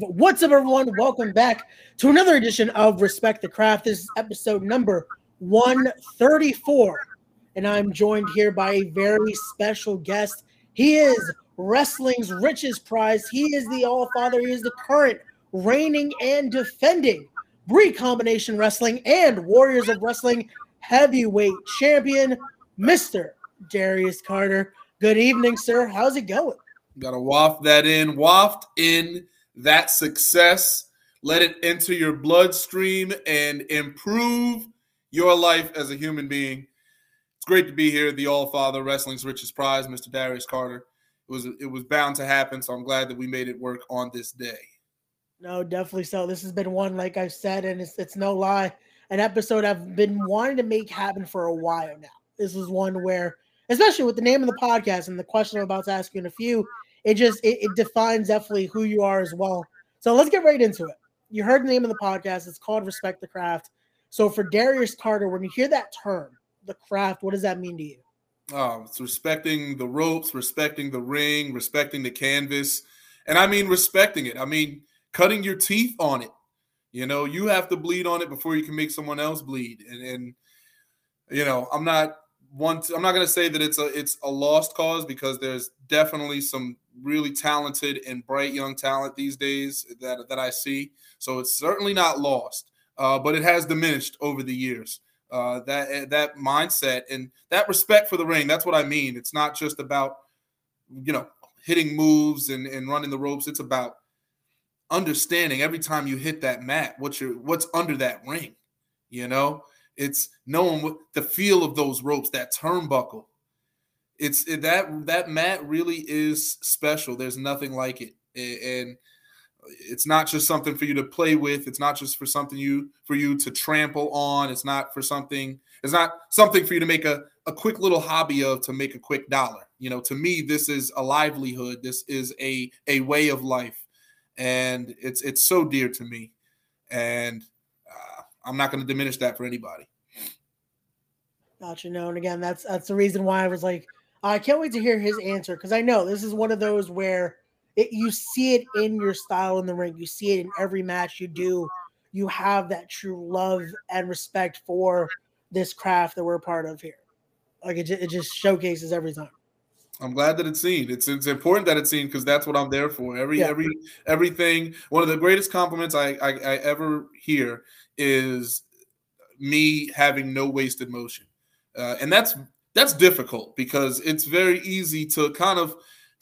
What's up, everyone? Welcome back to another edition of Respect the Craft. This is episode number 134. And I'm joined here by a very special guest. He is wrestling's richest prize. He is the All Father. He is the current reigning and defending Brii Combination Wrestling and Warriors of Wrestling heavyweight champion, Mr. Darius Carter. Good evening, sir. How's it going? Got to waft that in, waft in that success, let it enter your bloodstream and improve your life as a human being. It's great to be here, the All Father Wrestling's richest prize, Mr. Darius Carter. It was it was bound to happen, so I'm glad that we made it work on this day. No, definitely so. This has been one, like I've said, and it's it's no lie, an episode I've been wanting to make happen for a while now. This is one where, especially with the name of the podcast and the question I'm about to ask you in a few, it just it, it defines definitely who you are as well. So let's get right into it. You heard the name of the podcast. It's called Respect the Craft. So for Darius Carter, when you hear that term, the craft, what does that mean to you? Oh, it's respecting the ropes, respecting the ring, respecting the canvas. And I mean respecting it. I mean cutting your teeth on it. You know, you have to bleed on it before you can make someone else bleed. And and you know, I'm not one to, I'm not going to say that it's a it's a lost cause because there's definitely some really talented and bright young talent these days that that I see. So it's certainly not lost, uh, but it has diminished over the years. Uh, that that mindset and that respect for the ring. That's what I mean. It's not just about you know hitting moves and, and running the ropes. It's about understanding every time you hit that mat what's your what's under that ring. You know, it's knowing what the feel of those ropes, that turnbuckle. It's it, that that mat really is special. There's nothing like it, and it's not just something for you to play with. It's not just for something you for you to trample on. It's not for something. It's not something for you to make a a quick little hobby of to make a quick dollar. You know, to me, this is a livelihood. This is a a way of life, and it's it's so dear to me, and uh, I'm not going to diminish that for anybody. Gotcha. No, and again, that's that's the reason why I was like, I can't wait to hear his answer because I know this is one of those where it, you see it in your style in the ring. You see it in every match you do. You have that true love and respect for this craft that we're a part of here. Like it, it just showcases every time. I'm glad that it's seen. It's it's important that it's seen because that's what I'm there for. Every yeah. every everything. One of the greatest compliments I, I I ever hear is me having no wasted motion, uh, and that's that's difficult because it's very easy to kind of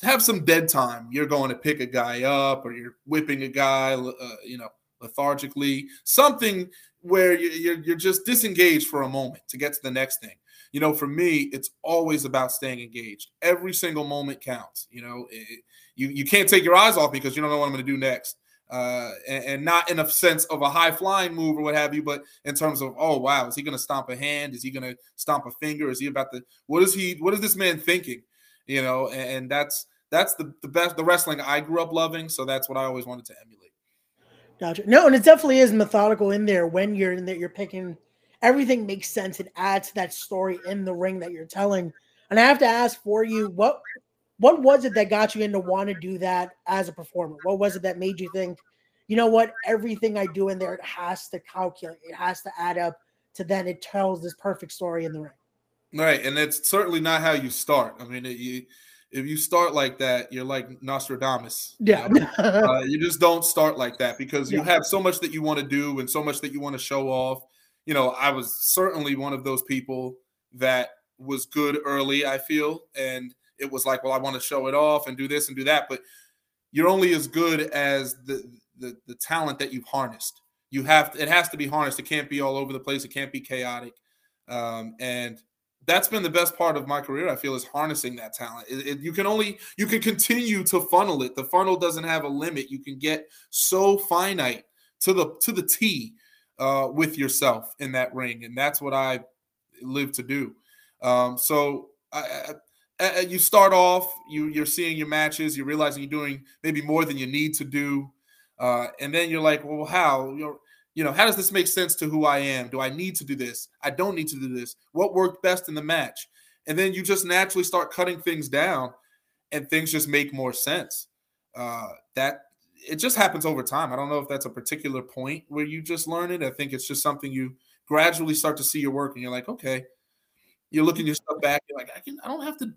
have some dead time. You're going to pick a guy up, or you're whipping a guy, uh, you know, lethargically. Something where you're you're just disengaged for a moment to get to the next thing you know, for me, it's always about staying engaged. Every single moment counts. You know, it, you you can't take your eyes off because you don't know what I'm going to do next. Uh, and, and, not in a sense of a high flying move or what have you, but in terms of, oh wow, is he going to stomp a hand? Is he going to stomp a finger? Is he about to? What is he? What is this man thinking? You know, and, and that's that's the the best the wrestling I grew up loving. So that's what I always wanted to emulate. Gotcha. No, and it definitely is methodical in there when you're in there. You're picking everything makes sense. It adds to that story in the ring that you're telling. And I have to ask for you, what what was it that got you into want to do that as a performer? What was it that made you think, you know what, everything I do in there, it has to calculate, it has to add up to then it tells this perfect story in the ring. Right, and it's certainly not how you start. I mean, it, you if you start like that, you're like Nostradamus. Yeah, you, know? uh, you just don't start like that because you yeah. have so much that you want to do and so much that you want to show off you know, I was certainly one of those people that was good early, I feel. And it was like, well, I want to show it off and do this and do that. But you're only as good as the the, the talent that you've harnessed. You have to, it has to be harnessed. It can't be all over the place. It can't be chaotic. Um, and that's been the best part of my career. I feel is harnessing that talent. It, it, you can only you can continue to funnel it. The funnel doesn't have a limit. You can get so finite to the to the T uh, with yourself in that ring, and that's what I live to do. Um, so I, I, you start off, you you're seeing your matches, you're realizing you're doing maybe more than you need to do, uh, and then you're like, well, how you're you know, how does this make sense to who I am? Do I need to do this? I don't need to do this. What worked best in the match? And then you just naturally start cutting things down and things just make more sense. uh, that it just happens over time. I don't know if that's a particular point where you just learn it. I think it's just something you gradually start to see your work, and you're like, okay, you're looking yourself back. You're like, I can, I don't have to,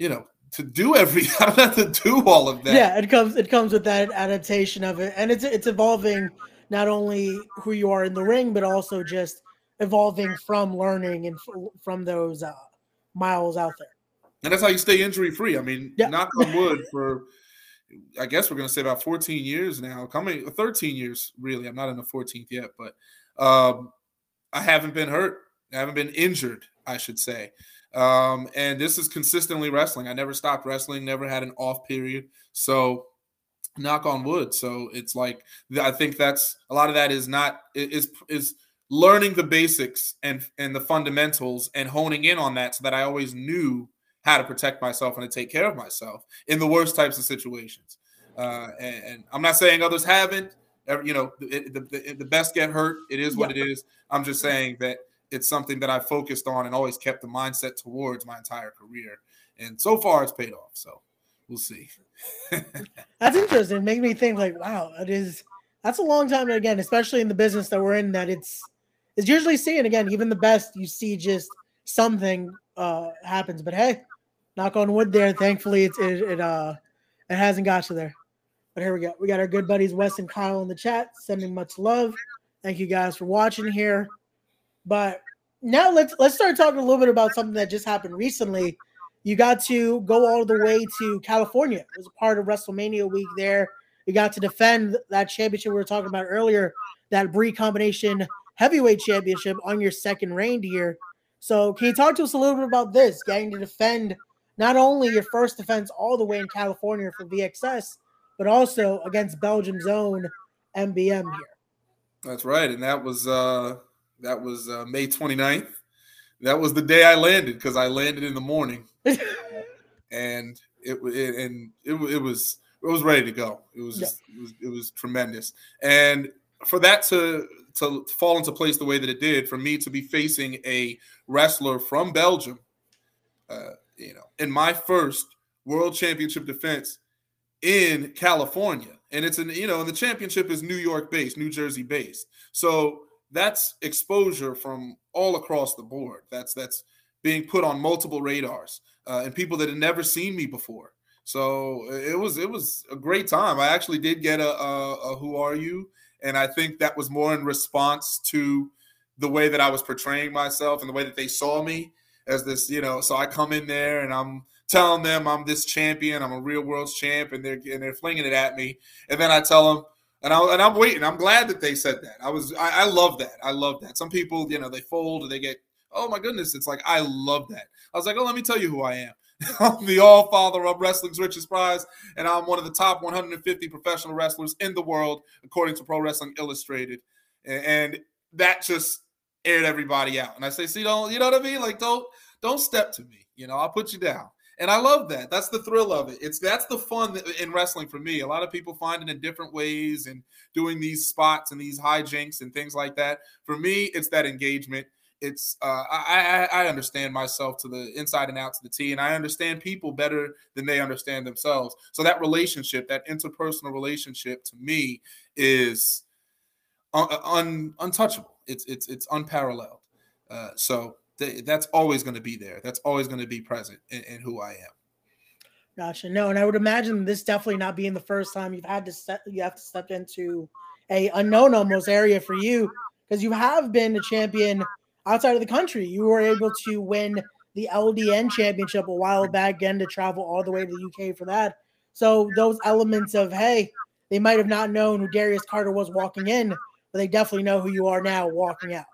you know, to do every. I don't have to do all of that. Yeah, it comes, it comes with that adaptation of it, and it's it's evolving not only who you are in the ring, but also just evolving from learning and f- from those uh, miles out there. And that's how you stay injury free. I mean, yeah. knock on wood for I guess we're going to say about 14 years now, coming 13 years, really. I'm not in the 14th yet, but um, I haven't been hurt. I haven't been injured, I should say. Um, and this is consistently wrestling. I never stopped wrestling, never had an off period. So, knock on wood. So it's like I think that's a lot of that is not is is learning the basics and and the fundamentals and honing in on that so that I always knew how to protect myself and to take care of myself in the worst types of situations. Uh, and, and, I'm not saying others haven't. You know, the, the, the, best get hurt. It is what yeah. it is. I'm just saying that it's something that I focused on and always kept the mindset towards my entire career. And so far, it's paid off. So we'll see. that's interesting. It makes me think like, wow, it is. That's a long time again, especially in the business that we're in. That it's it's usually seeing again, even the best, you see just something uh happens. But hey, knock on wood there. Thankfully, it's it, it uh it hasn't got to there. But here we go. We got our good buddies Wes and Kyle in the chat, sending much love. Thank you guys for watching here. But now let's let's start talking a little bit about something that just happened recently. You got to go all the way to California. It was part of WrestleMania week there. You got to defend that championship we were talking about earlier, that Brii combination heavyweight championship on your second reign here. So can you talk to us a little bit about this, getting to defend not only your first defense all the way in California for VXS, but also against Belgium's own MBM here. That's right, and that was uh that was uh, May 29th. That was the day I landed because I landed in the morning, and it, it and it, it was it was ready to go. It was just, yeah. it was it was tremendous, and for that to to fall into place the way that it did, for me to be facing a wrestler from Belgium, uh, you know, in my first world championship defense in California. And it's an, you know, and the championship is New York based, New Jersey based. So that's exposure from all across the board. That's that's being put on multiple radars uh, and people that had never seen me before. So it was it was a great time. I actually did get a, a, a who are you, and I think that was more in response to the way that I was portraying myself and the way that they saw me as this, you know. So I come in there and I'm telling them I'm this champion, I'm a real world's champ, and they're and they're flinging it at me, and then I tell them. And, I, and I'm waiting. I'm glad that they said that. I was. I, I love that. I love that. Some people, you know, they fold or they get. Oh my goodness! It's like I love that. I was like, oh, let me tell you who I am. I'm the All Father of Wrestling's Richest Prize, and I'm one of the top 150 professional wrestlers in the world, according to Pro Wrestling Illustrated. And that just aired everybody out. And I say, see, don't you know what I mean? Like, don't don't step to me. You know, I'll put you down. And I love that. That's the thrill of it. It's that's the fun in wrestling for me. A lot of people find it in different ways and doing these spots and these hijinks and things like that. For me, it's that engagement it's uh, I, I understand myself to the inside and out to the T, and I understand people better than they understand themselves. So that relationship, that interpersonal relationship, to me is un, un untouchable. It's it's it's unparalleled. Uh, so th- that's always going to be there. That's always going to be present in, in, who I am. Gotcha. No, and I would imagine this definitely not being the first time you've had to step you have to step into a unknown almost area for you because you have been a champion outside of the country. You were able to win the LDN championship a while back, again, to travel all the way to the UK for that. So those elements of, hey, they might have not known who Darius Carter was walking in, but they definitely know who you are now walking out.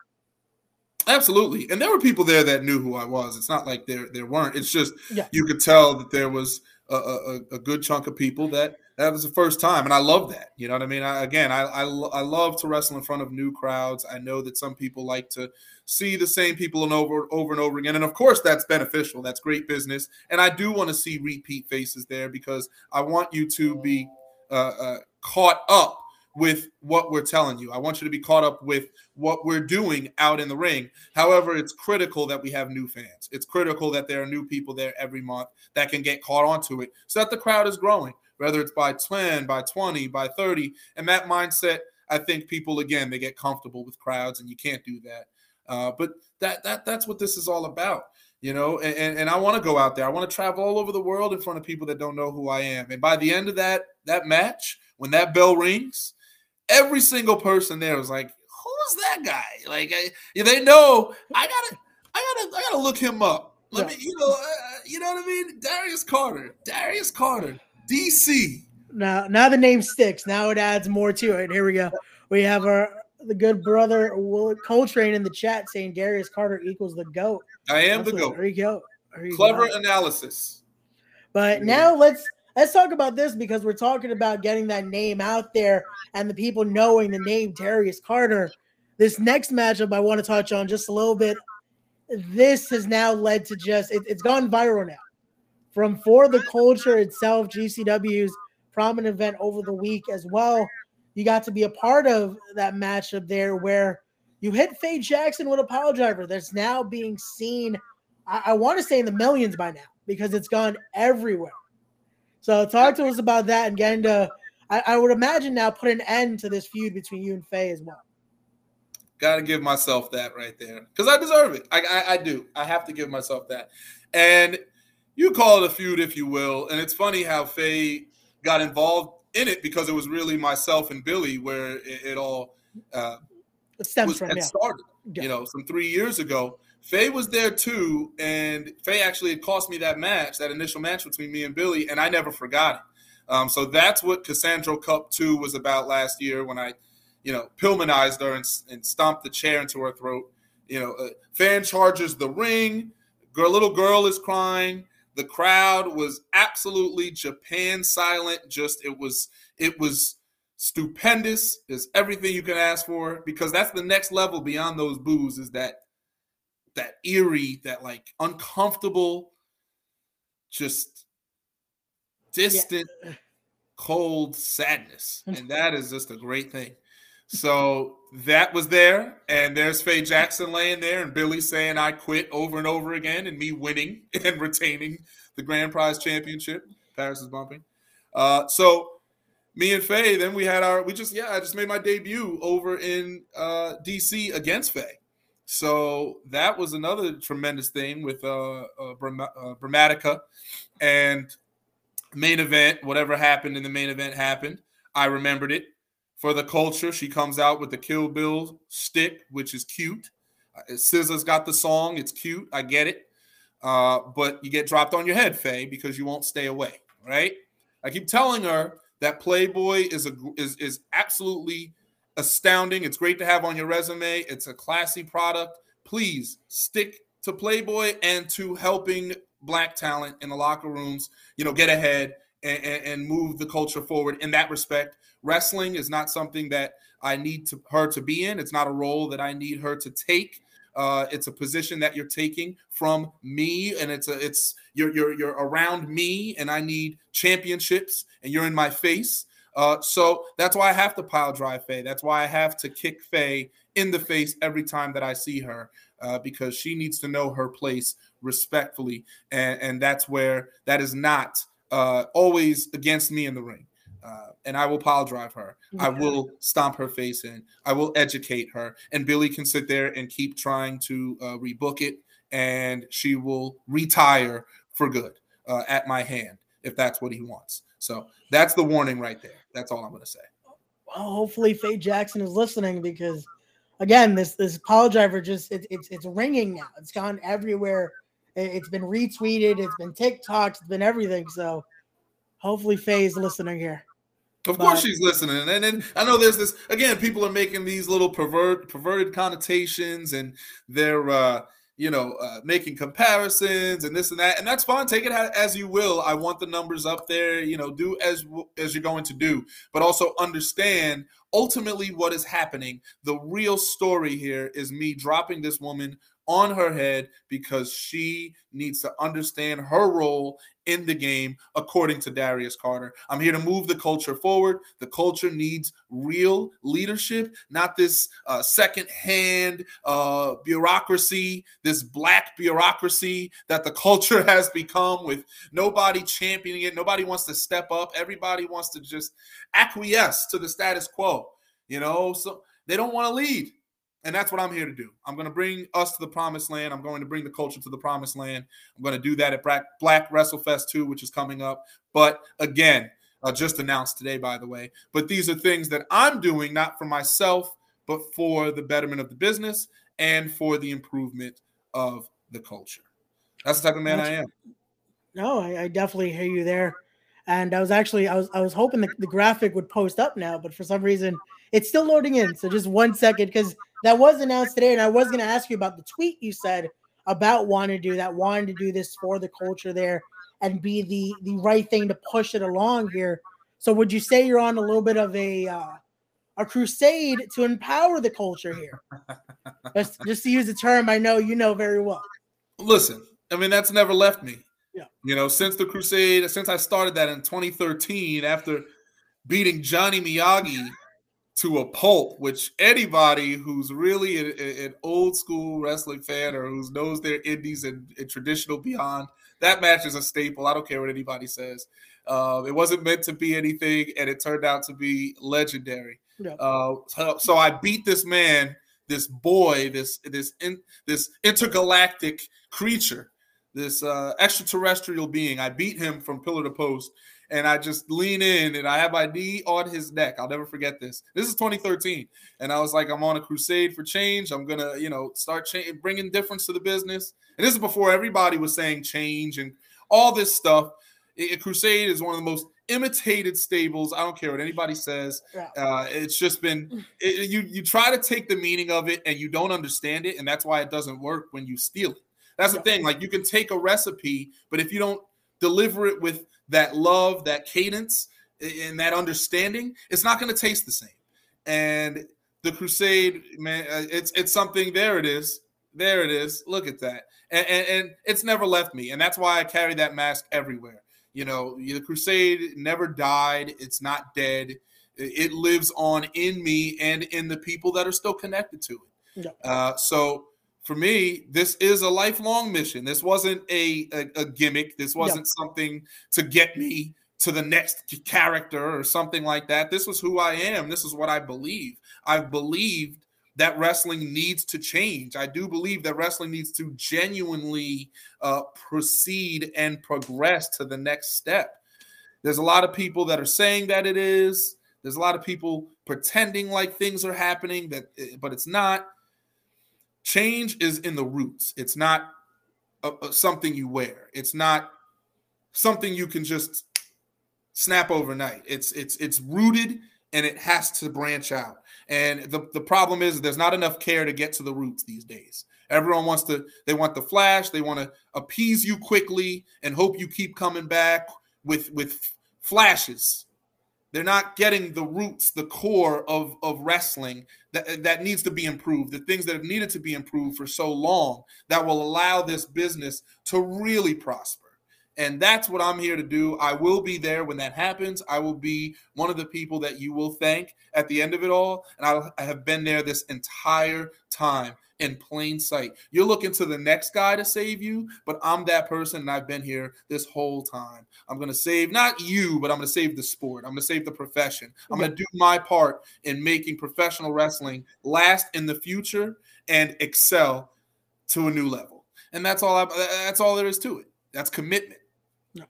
Absolutely. And there were people there that knew who I was. It's not like there there weren't. It's just yeah. you could tell that there was a, a, a good chunk of people that that was the first time and i love that you know what i mean I, again I, I, I love to wrestle in front of new crowds i know that some people like to see the same people and over over and over again and of course that's beneficial that's great business and i do want to see repeat faces there because i want you to be uh, uh, caught up with what we're telling you. I want you to be caught up with what we're doing out in the ring. However, it's critical that we have new fans. It's critical that there are new people there every month that can get caught onto it so that the crowd is growing. whether it's by 10, by 20, by 30. And that mindset, I think people again they get comfortable with crowds, and you can't do that. Uh, but that that that's what this is all about, you know. And, and, I want to go out there. I want to travel all over the world in front of people that don't know who I am. And by the end of that that match, when that bell rings, every single person there was like, "Who's that guy?" Like I, they know I gotta I gotta I gotta look him up. Let yeah. me, you know, uh, uh, you know what I mean. Darius Carter, Darius Carter, DC. Now, now the name sticks. Now it adds more to it. Here we go. We have our the good brother Will Coltrane in the chat saying Darius Carter equals the goat. I am That's the goat. There you go. There you Clever go. analysis. But now let's let's talk about this because we're talking about getting that name out there and the people knowing the name Darius Carter. This next matchup I want to touch on just a little bit. This has now led to just it, it's gone viral now. From for the culture itself, GCW's prominent event over the week as well. You got to be a part of that matchup there where you hit Faye Jackson with a pile driver that's now being seen, I, I want to say in the millions by now because it's gone everywhere. So talk to us about that and getting to, I, I would imagine now put an end to this feud between you and Faye as well. Got to give myself that right there because I deserve it. I, I, I do. I have to give myself that. And you call it a feud if you will. And it's funny how Faye got involved in it because it was really myself and Billy where it, it all uh, it stems from, yeah. started. Yeah. You know, some three years ago. Faye was there too, and Faye actually had cost me that match, that initial match between me and Billy, and I never forgot it. Um, so that's what Cassandra Cup 2 was about last year when I, you know, Pillmanized her and, and stomped the chair into her throat. You know, uh, fan charges the ring. Girl, little girl is crying. The crowd was absolutely Japan silent. Just it was it was stupendous. Is everything you can ask for because that's the next level beyond those boos. Is that that eerie, that like uncomfortable, just distant, yeah. cold sadness, and that is just a great thing. So that was there, and there's Faye Jackson laying there, and Billy saying I quit over and over again, and me winning and retaining the grand prize championship. Paris is bumping. Uh, so me and Faye, then we had our we just yeah, I just made my debut over in uh, DC against Faye. So that was another tremendous thing with uh, uh, Bramatica and main event. Whatever happened in the main event happened. I remembered it for the culture. She comes out with the Kill Bill stick, which is cute. Uh, SZA's got the song. It's cute. I get it. Uh, but you get dropped on your head, Faye, because you won't stay away, right? I keep telling her that Playboy is a is is absolutely astounding. It's great to have on your resume. It's a classy product. Please stick to Playboy and to helping black talent in the locker rooms, you know, get ahead and, and, and move the culture forward in that respect. Wrestling is not something that I need to, her to be in. It's not a role that I need her to take. Uh, it's a position that you're taking from me, and it's a it's you're you're you're around me, and I need championships, and you're in my face. Uh, so that's why I have to pile drive Faye. That's why I have to kick Faye in the face every time that I see her, uh, because she needs to know her place respectfully, and and that's where that is not uh, always against me in the ring. Uh, and I will pile drive her. Yeah. I will stomp her face in. I will educate her. And Billy can sit there and keep trying to uh, rebook it, and she will retire for good uh, at my hand if that's what he wants. So that's the warning right there. That's all I'm going to say. Well, hopefully Faye Jackson is listening because, again, this this pile driver just it, it's it's ringing now. It's gone everywhere. It, it's been retweeted. It's been TikToks. It's been everything. So hopefully Faye is listening here. Of course, she's listening, and then I know there's this again. People are making these little pervert, perverted connotations, and they're uh, you know uh, making comparisons and this and that, and that's fine. Take it as you will. I want the numbers up there. You know, do as as you're going to do, but also understand ultimately what is happening. The real story here is me dropping this woman on her head because she needs to understand her role in the game, according to Darius Carter. I'm here to move the culture forward. The culture needs real leadership, not this uh, second-hand uh, bureaucracy, this black bureaucracy that the culture has become with nobody championing it. Nobody wants to step up. Everybody wants to just acquiesce to the status quo. You know, so they don't want to lead. And that's what I'm here to do. I'm going to bring us to the promised land. I'm going to bring the culture to the promised land. I'm going to do that at Black, WrestleFest 2, which is coming up. But again, uh, just announced today, by the way. But these are things that I'm doing not for myself, but for the betterment of the business and for the improvement of the culture. That's the type of man that's, I am. No, I, I, definitely hear you there. And I was actually I was I was hoping the, the graphic would post up now, but for some reason it's still loading in. So just one second, because that was announced today, and I was going to ask you about the tweet you said about wanting to do that, wanting to do this for the culture there and be the the right thing to push it along here. So would you say you're on a little bit of a uh, a crusade to empower the culture here? just, just to use a term I know you know very well. Listen, I mean that's never left me. Yeah. You know, since the crusade, since I started that in 2013 after beating Johnny Miyagi to a pulp, which anybody who's really an, old school wrestling fan or who knows their indies and, and, traditional beyond, that match is a staple. I don't care what anybody says. Uh, it wasn't meant to be anything, and it turned out to be legendary. Yeah. Uh, so, so, I beat this man, this boy, this this in, this intergalactic creature, this uh, extraterrestrial being. I beat him from pillar to post and I just lean in and I have my knee on his neck. I'll never forget this. This is 2013, and I was like, I'm on a crusade for change. I'm gonna, you know, start cha- bringing difference to the business. And this is before everybody was saying change and all this stuff. A crusade is one of the most imitated stables. I don't care what anybody says. Uh, it's just been it, you. You try to take the meaning of it and you don't understand it, and that's why it doesn't work when you steal it. That's the thing. Like you can take a recipe, but if you don't deliver it with that love, that cadence, and that understanding, it's not going to taste the same. And the Crusade, man, uh, it's it's something. There it is. There it is. Look at that. And, and, and it's never left me, and that's why I carry that mask everywhere. You know, the Crusade never died. It's not dead. It lives on in me and in the people that are still connected to it. Yeah. Uh, so for me, this is a lifelong mission. This wasn't a, a, a gimmick. This wasn't something to get me to the next character or something like that. This was who I am. This is what I believe. I've believed that wrestling needs to change. I do believe that wrestling needs to genuinely uh, proceed and progress to the next step. There's a lot of people that are saying that it is. There's a lot of people pretending like things are happening, that eh, but it's not change is in the roots. It's not a, a, something you wear. It's not something you can just snap overnight. It's it's it's rooted and it has to branch out. And the, the problem is there's not enough care to get to the roots these days. Everyone wants to, they want the flash, they want to appease you quickly and hope you keep coming back with with flashes they're not getting the roots, the core of, of wrestling that, that needs to be improved, the things that have needed to be improved for so long that will allow this business to really prosper. And that's what I'm here to do. I will be there when that happens. I will be one of the people that you will thank at the end of it all. And I, have been there this entire time in plain sight. You're looking to the next guy to save you, but I'm that person and I've been here this whole time. I'm going to save not you, but I'm going to save the sport. I'm going to save the profession. I'm going to do my part in making professional wrestling last in the future and excel to a new level. And that's all I, that's all there is to it. That's commitment. No.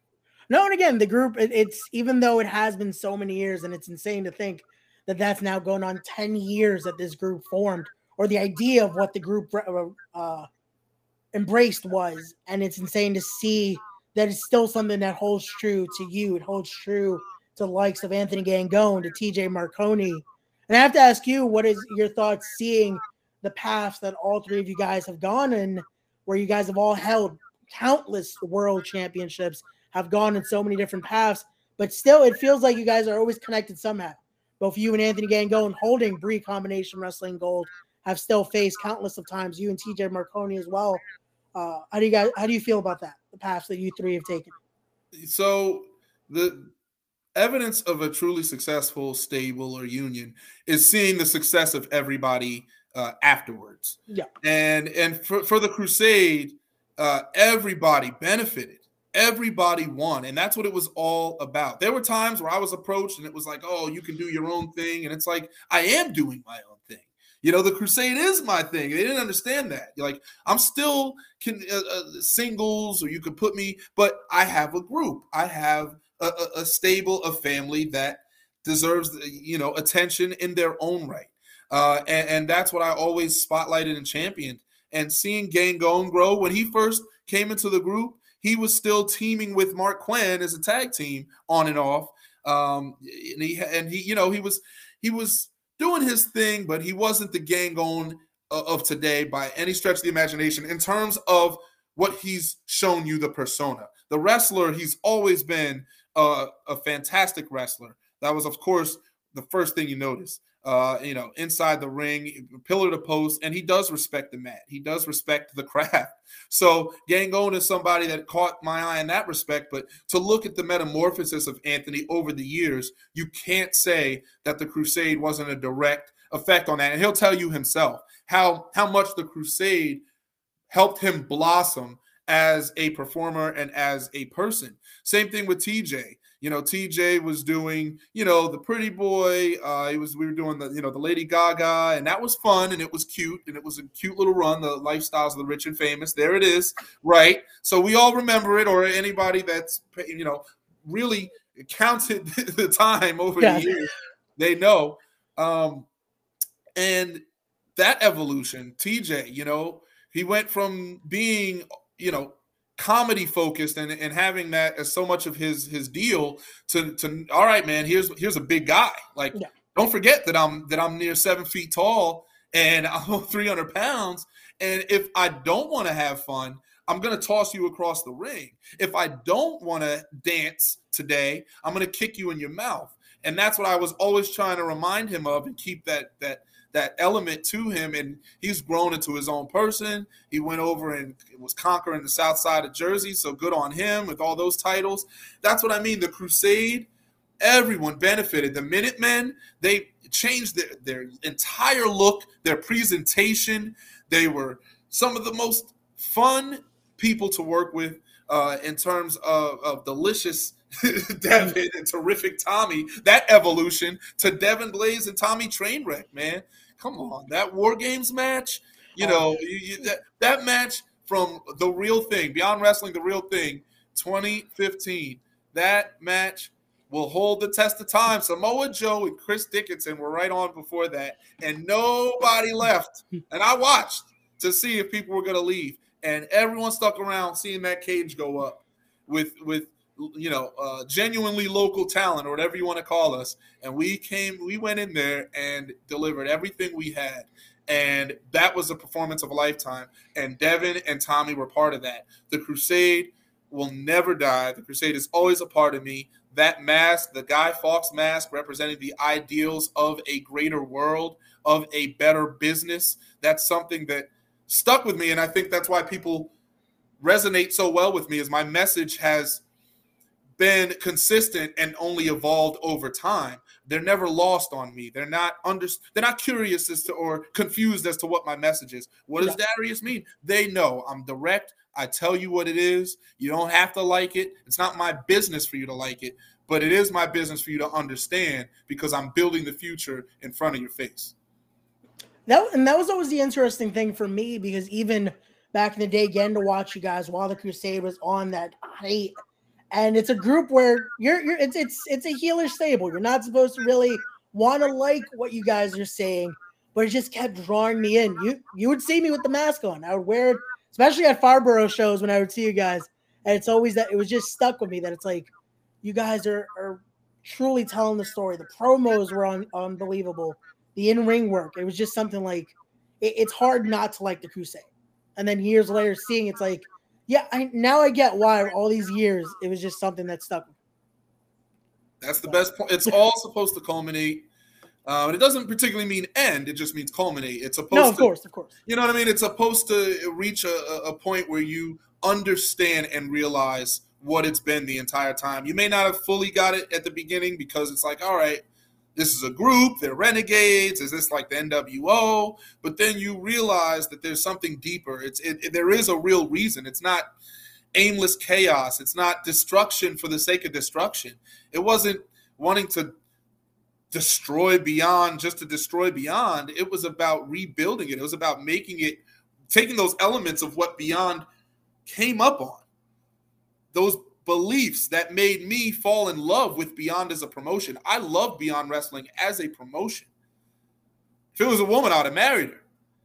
No, and again, the group it, it's even though it has been so many years and it's insane to think that that's now going on 10 years that this group formed or the idea of what the group uh, uh, embraced was. And it's insane to see that it's still something that holds true to you. It holds true to the likes of Anthony Gangone, to TJ Marconi. And I have to ask you, what is your thoughts seeing the paths that all three of you guys have gone in, where you guys have all held countless world championships, have gone in so many different paths, but still it feels like you guys are always connected somehow. Both you and Anthony Gangone holding Brii combination wrestling gold, have still faced countless of times. You and TJ Marconi as well. Uh, how do you guys? How do you feel about that? The path that you three have taken. So the evidence of a truly successful stable or union is seeing the success of everybody uh, afterwards. Yeah. And and for, for the crusade, uh, everybody benefited. Everybody won. And that's what it was all about. There were times where I was approached and it was like, oh, you can do your own thing. And it's like, I am doing my own. You know, the crusade is my thing. They didn't understand that. Like, I'm still can uh, uh, singles, or you could put me, but I have a group. I have a, a, a stable, a family that deserves, you know, attention in their own right. Uh, and, and, that's what I always spotlighted and championed. And seeing gang Gangone grow when he first came into the group, he was still teaming with Mark Quen as a tag team on and off. Um, and he and he, you know, he was he was doing his thing, but he wasn't the Gangone uh, of today by any stretch of the imagination in terms of what he's shown you the persona. The wrestler, he's always been a, a fantastic wrestler. That was, of course, the first thing you notice uh, you know, inside the ring, pillar to post, and he does respect the mat. He does respect the craft. So Gangone is somebody that caught my eye in that respect. But to look at the metamorphosis of Anthony over the years, you can't say that the Crusade wasn't a direct effect on that. And he'll tell you himself how how much the Crusade helped him blossom as a performer and as a person. Same thing with TJ. You know, TJ was doing, you know, the pretty boy. Uh, he was we were doing the, you know, the Lady Gaga, and that was fun and it was cute and it was a cute little run. The lifestyles of the rich and famous. There it is, right? So we all remember it, or anybody that's you know really counted the time over yeah. the years, they know. Um, and that evolution, TJ, you know, he went from being, you know, comedy focused and, and having that as so much of his his deal to to all right man here's here's a big guy. Like yeah. don't forget that i'm that i'm near seven feet tall and i'm 300 pounds. And if i don't want to have fun i'm going to toss you across the ring. If i don't want to dance today i'm going to kick you in your mouth. And that's what i was always trying to remind him of and keep that that that element to him, and he's grown into his own person. He went over and was conquering the South Side of Jersey, so good on him with all those titles. That's what I mean. The Crusade, everyone benefited. The Minutemen, they changed their, their entire look, their presentation. They were some of the most fun people to work with uh, in terms of, of delicious Devin and terrific Tommy, that evolution to Devin Blaze and Tommy Trainwreck, man come on, that War Games match, you oh, know, you, you, that, that match from the real thing, Beyond Wrestling, the real thing, 2015, that match will hold the test of time. Samoa Joe and Chris Dickinson were right on before that, and nobody left. And I watched to see if people were going to leave, and everyone stuck around seeing that cage go up with with you know, uh, genuinely local talent or whatever you want to call us. And we came, we went in there and delivered everything we had. And that was a performance of a lifetime. And Devin and Tommy were part of that. The Crusade will never die. The Crusade is always a part of me. That mask, the Guy Fawkes mask, representing the ideals of a greater world, of a better business, that's something that stuck with me. And I think that's why people resonate so well with me, is my message has been consistent and only evolved over time. They're never lost on me. They're not under they're not curious as to or confused as to what my message is. What does yeah. Darius mean? They know I'm direct. I tell you what it is. You don't have to like it. It's not my business for you to like it, but it is my business for you to understand because I'm building the future in front of your face. That and that was always the interesting thing for me because even back in the day, getting to watch you guys while the Crusade was on that height and it's a group where you're you're it's it's it's a healer stable. You're not supposed to really want to like what you guys are saying, but it just kept drawing me in. You you would see me with the mask on. I would wear it, especially at Farborough shows when I would see you guys, and it's always that it was just stuck with me that it's like you guys are are truly telling the story. The promos were un, unbelievable. The in ring work, it was just something like it, it's hard not to like the Crusade. And then years later, seeing it's like yeah, I now I get why all these years it was just something that stuck. That's the best point. It's all supposed to culminate Um, and it doesn't particularly mean end; it just means culminate. It's supposed no, of to, course, of course. You know what I mean? It's supposed to reach a, a point where you understand and realize what it's been the entire time. You may not have fully got it at the beginning because it's like, all right, this is a group, they're renegades. Is this like the NWO? But then you realize that there's something deeper. It's it, it, there is a real reason. It's not aimless chaos. It's not destruction for the sake of destruction. It wasn't wanting to destroy beyond just to destroy beyond. It was about rebuilding it. It was about making it taking those elements of what beyond came up on. Those beliefs that made me fall in love with Beyond as a promotion. I love Beyond Wrestling as a promotion. If it was a woman, I'd have married her.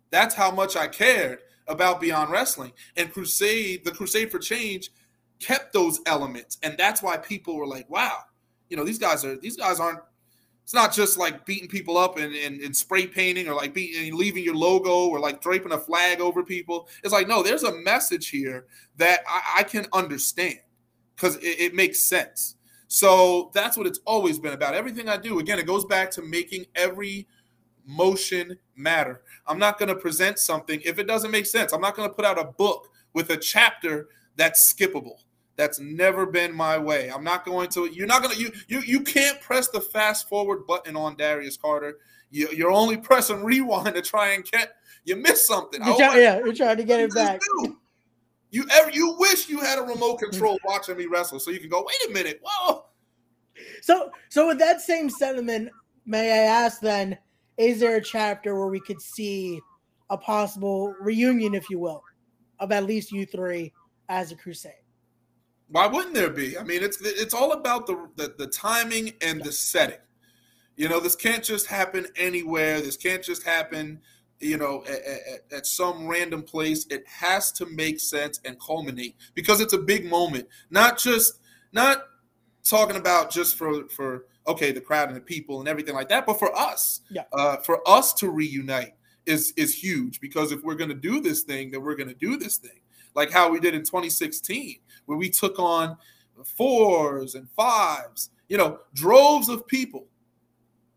That's how much I cared about Beyond Wrestling. And Crusade, the Crusade for Change, kept those elements. And that's why people were like, wow, you know, these guys are these guys aren't it's not just like beating people up and, and, and spray painting or like beating leaving your logo or like draping a flag over people. It's like, no, there's a message here that I, I can understand because it, it makes sense. So that's what it's always been about. Everything I do, again, it goes back to making every motion matter. I'm not going to present something if it doesn't make sense. I'm not going to put out a book with a chapter that's skippable. That's never been my way. I'm not going to. You're not going to. You you you can't press the fast forward button on Darius Carter. You, you're only pressing rewind to try and get. You missed something. You're try, yeah, you're trying to get it back. Do. You ever you wish you had a remote control watching me wrestle so you can go, wait a minute, whoa. So so with that same sentiment, may I ask then, is there a chapter where we could see a possible reunion, if you will, of at least you three as a crusade? Why wouldn't there be? I mean, it's it's all about the the, the timing and the setting. You know, this can't just happen anywhere. This can't just happen you know, at, at, at, some random place. It has to make sense and culminate because it's a big moment. Not just not talking about just for for okay the crowd and the people and everything like that, but for us, yeah, uh, for us to reunite is is huge because if we're going to do this thing, then we're going to do this thing like how we did in 2016 where we took on fours and fives, you know, droves of people.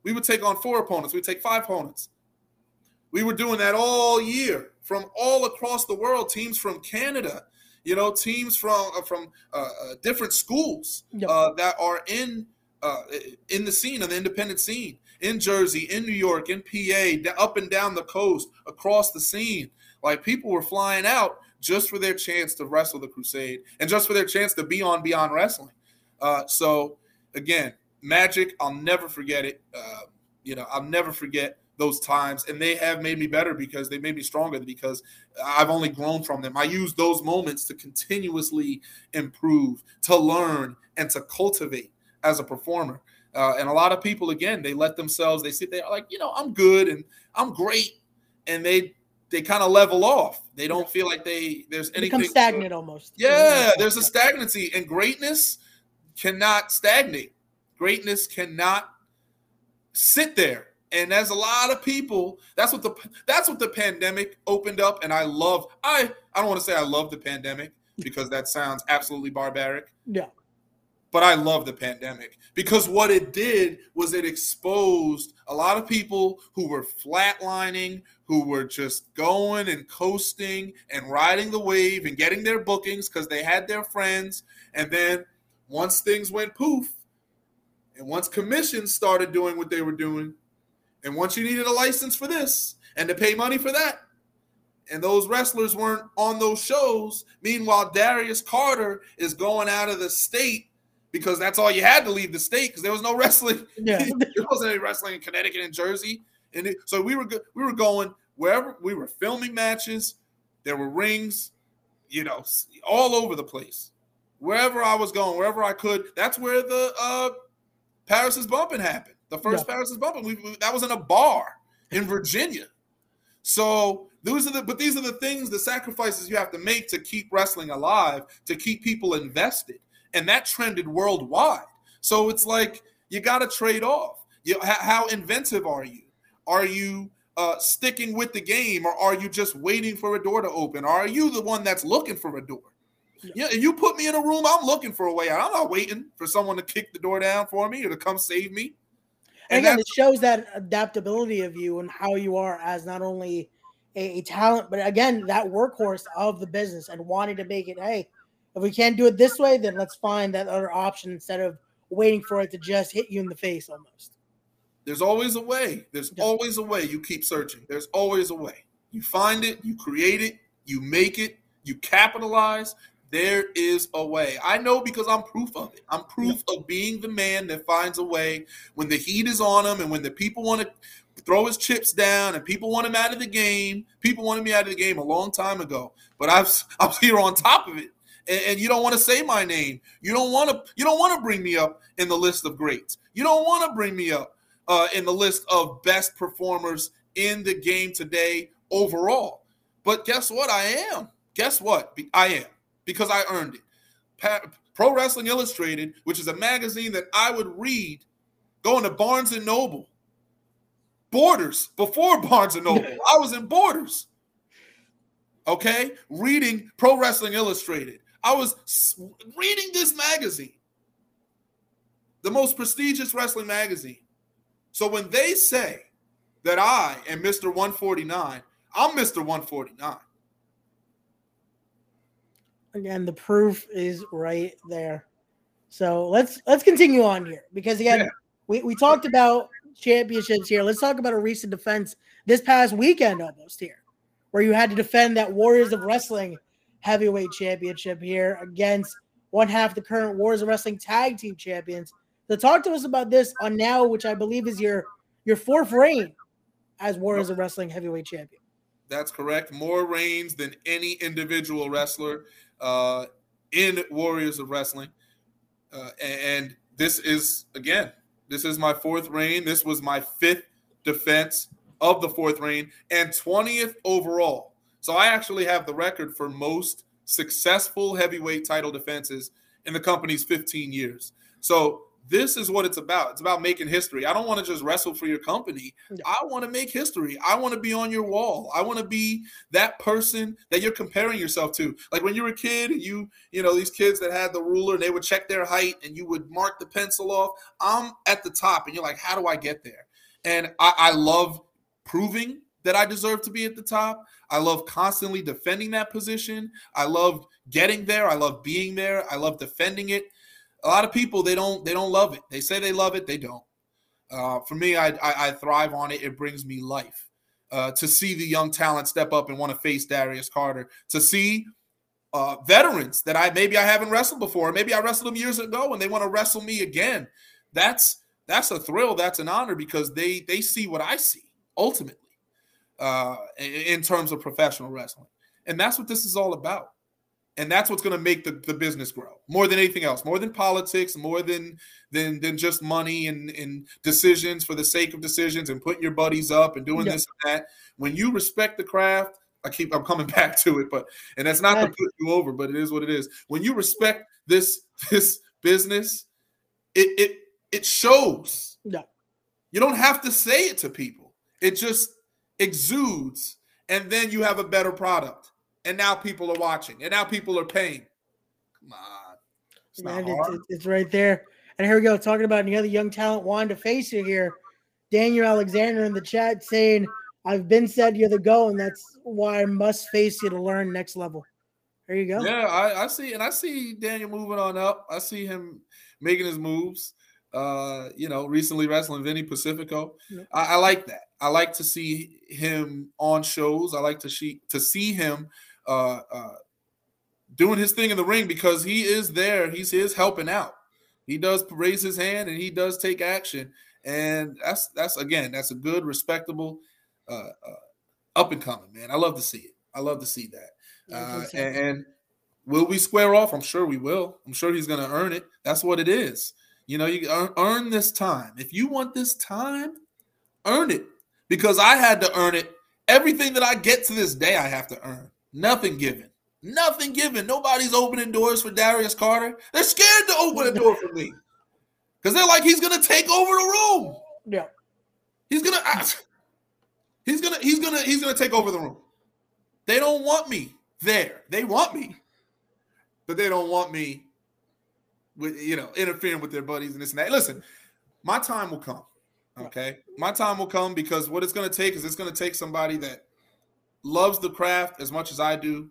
We would take on four opponents. We'd take five opponents we were doing that all year from all across the world, teams from Canada, you know, teams from uh, from uh, uh, different schools yep. uh, that are in uh, in the scene, of the independent scene, in Jersey, in New York, in PA, up and down the coast, across the scene. Like people were flying out just for their chance to wrestle the Crusade and just for their chance to be on Beyond Wrestling. Uh, so again, magic. I'll never forget it. you know, I'll never forget those times and they have made me better because they made me stronger because I've only grown from them. I use those moments to continuously improve, to learn, and to cultivate as a performer. Uh, and a lot of people, again, they let themselves, they sit there like, you know, I'm good and I'm great. And they, they kind of level off. They don't feel like they, there's anything. Become stagnant to, almost. Yeah, there's a stagnancy and greatness cannot stagnate. Greatness cannot sit there and there's a lot of people that's what the that's what the pandemic opened up. And i love i i don't want to say i love the pandemic because that sounds absolutely barbaric. Yeah. But i love the pandemic because what it did was it exposed a lot of people who were flatlining who were just going and coasting and riding the wave and getting their bookings because they had their friends. And then once things went poof and once commissions started doing what they were doing and once you needed a license for this and to pay money for that, and those wrestlers weren't on those shows. Meanwhile, Darius Carter is going out of the state because that's all you had to leave the state because there was no wrestling. Yeah. there wasn't any wrestling in Connecticut and Jersey. And it, so we were we were going wherever we were filming matches. There were rings, you know, all over the place. Wherever I was going, wherever I could, that's where the uh Paris is bumping happened. The first yeah. Paris is bumping. We, we, that was in a bar in Virginia. So those are the but these are the things, the sacrifices you have to make to keep wrestling alive, to keep people invested. And that trended worldwide. So it's like you got to trade off. You, how, how, inventive are you? Are you uh, sticking with the game, or are you just waiting for a door to open? Or are you the one that's looking for a door? Yeah, you put me in a room, I'm looking for a way out. I'm not waiting for someone to kick the door down for me or to come save me. And, and again, it shows that adaptability of you and how you are as not only a, a, talent, but again, that workhorse of the business and wanting to make it. Hey, if we can't do it this way, then let's find that other option instead of waiting for it to just hit you in the face almost. There's always a way. There's yeah. always a way. You keep searching. There's always a way. You find it, you create it, you make it, you capitalize. There is a way. I know because I'm proof of it. I'm proof yeah. of being the man that finds a way when the heat is on him and when the people want to throw his chips down and people want him out of the game. People wanted me out of the game a long time ago, but I've I'm here on top of it. And, and you don't want to say my name. You don't want to. You don't want to bring me up in the list of greats. You don't want to bring me up uh, in the list of best performers in the game today overall. But guess what? I am. Guess what? I am because I earned it. Pro Wrestling Illustrated, which is a magazine that I would read going to Barnes and Noble, Borders, before Barnes and Noble. I was in Borders. Okay, reading Pro Wrestling Illustrated. I was reading this magazine, the most prestigious wrestling magazine. So when they say that I am Mr. 149, I'm Mr. 149. Again, the proof is right there. So let's let's continue on here because again, yeah. we, we talked about championships here. Let's talk about a recent defense this past weekend almost here, where you had to defend that Warriors of Wrestling heavyweight championship here against one half the current Warriors of Wrestling tag team champions, so talk to us about this on now, which I believe is your your fourth reign as Warriors of Wrestling heavyweight champion. That's correct. More reigns than any individual wrestler uh, in Warriors of Wrestling, uh, and this is again, this is my fourth reign. This was my fifth defense of the fourth reign and 20th overall. So I actually have the record for most successful heavyweight title defenses in the company's 15 years. So this is what it's about. It's about making history. I don't want to just wrestle for your company. I want to make history. I want to be on your wall. I want to be that person that you're comparing yourself to. Like when you were a kid and you, you know, these kids that had the ruler, they would check their height and you would mark the pencil off. I'm at the top and you're like, how do I get there? And I, I love proving that I deserve to be at the top. I love constantly defending that position. I love getting there. I love being there. I love defending it a lot of people they don't they don't love it. They say they love it, they don't. Uh, for me, I, I, I thrive on it. It brings me life. Uh, to see the young talent step up and want to face Darius Carter, to see uh, veterans that I maybe I haven't wrestled before, maybe I wrestled them years ago and they want to wrestle me again. That's that's a thrill. That's an honor because they they see what I see ultimately uh, in, in terms of professional wrestling, and that's what this is all about and that's what's going to make the, the business grow more than anything else more than politics more than than than just money and, and decisions for the sake of decisions and putting your buddies up and doing yeah. this and that. When you respect the craft i keep i'm coming back to it but and that's not to put you over but it is what it is. When you respect this this business it it it shows. Yeah. You don't have to say it to people. It just exudes and then you have a better product and now people are watching, and now people are paying. Come on, it's Man, it's, it's, right there. And here we go, talking about any other young talent wanting to face you here. Daniel Alexander in the chat saying, "I've been said you're the go, and that's why I must face you to learn next level." There you go. Yeah, I, I see, and I see Daniel moving on up. I see him making his moves. Uh, you know, recently wrestling Vinny Pacifico. I, I, like that. I like to see him on shows. I like to see to see him uh, uh, doing his thing in the ring because he is there. He's his helping out. He does raise his hand and he does take action, and that's that's again that's a good, respectable, uh, uh, up and coming man. I love to see it. I love to see that. Uh, and, and will we square off? I'm sure we will. I'm sure he's going to earn it. That's what it is. You know, you earn, earn this time. If you want this time, earn it because I had to earn it. Everything that I get to this day, I have to earn. Nothing given. Nothing given. Nobody's opening doors for Darius Carter. They're scared to open a door for me because they're like he's gonna take over the room. Yeah, he's gonna. He's gonna. He's gonna. He's gonna take over the room. They don't want me there. They want me, but they don't want me with you know interfering with their buddies and this and that. Listen, my time will come. Okay. My time will come because what it's going to take is it's going to take somebody that loves the craft as much as I do,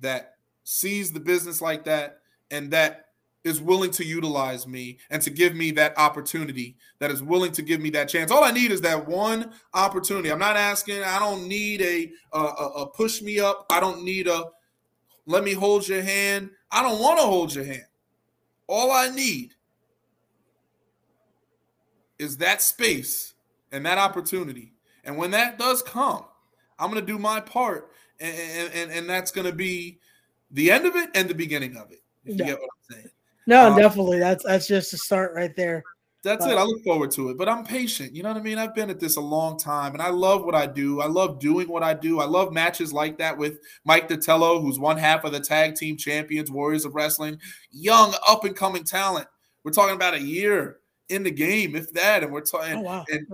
that sees the business like that, and that is willing to utilize me and to give me that opportunity, that is willing to give me that chance. All I need is that one opportunity. I'm not asking, I don't need a, a, a push me up. I don't need a let me hold your hand. I don't want to hold your hand. All I need is that space and that opportunity. And when that does come, I'm going to do my part. And, and, and that's going to be the end of it and the beginning of it. If yeah. you get what I'm saying. No, um, definitely. That's that's just a start right there. That's but, it. I look forward to it, but I'm patient. You know what I mean? I've been at this a long time and I love what I do. I love doing what I do. I love matches like that with Mike Detello, who's one half of the tag team champions, Warriors of Wrestling, young up and coming talent. We're talking about a year in the game, if that, and we're talking. Oh, wow. And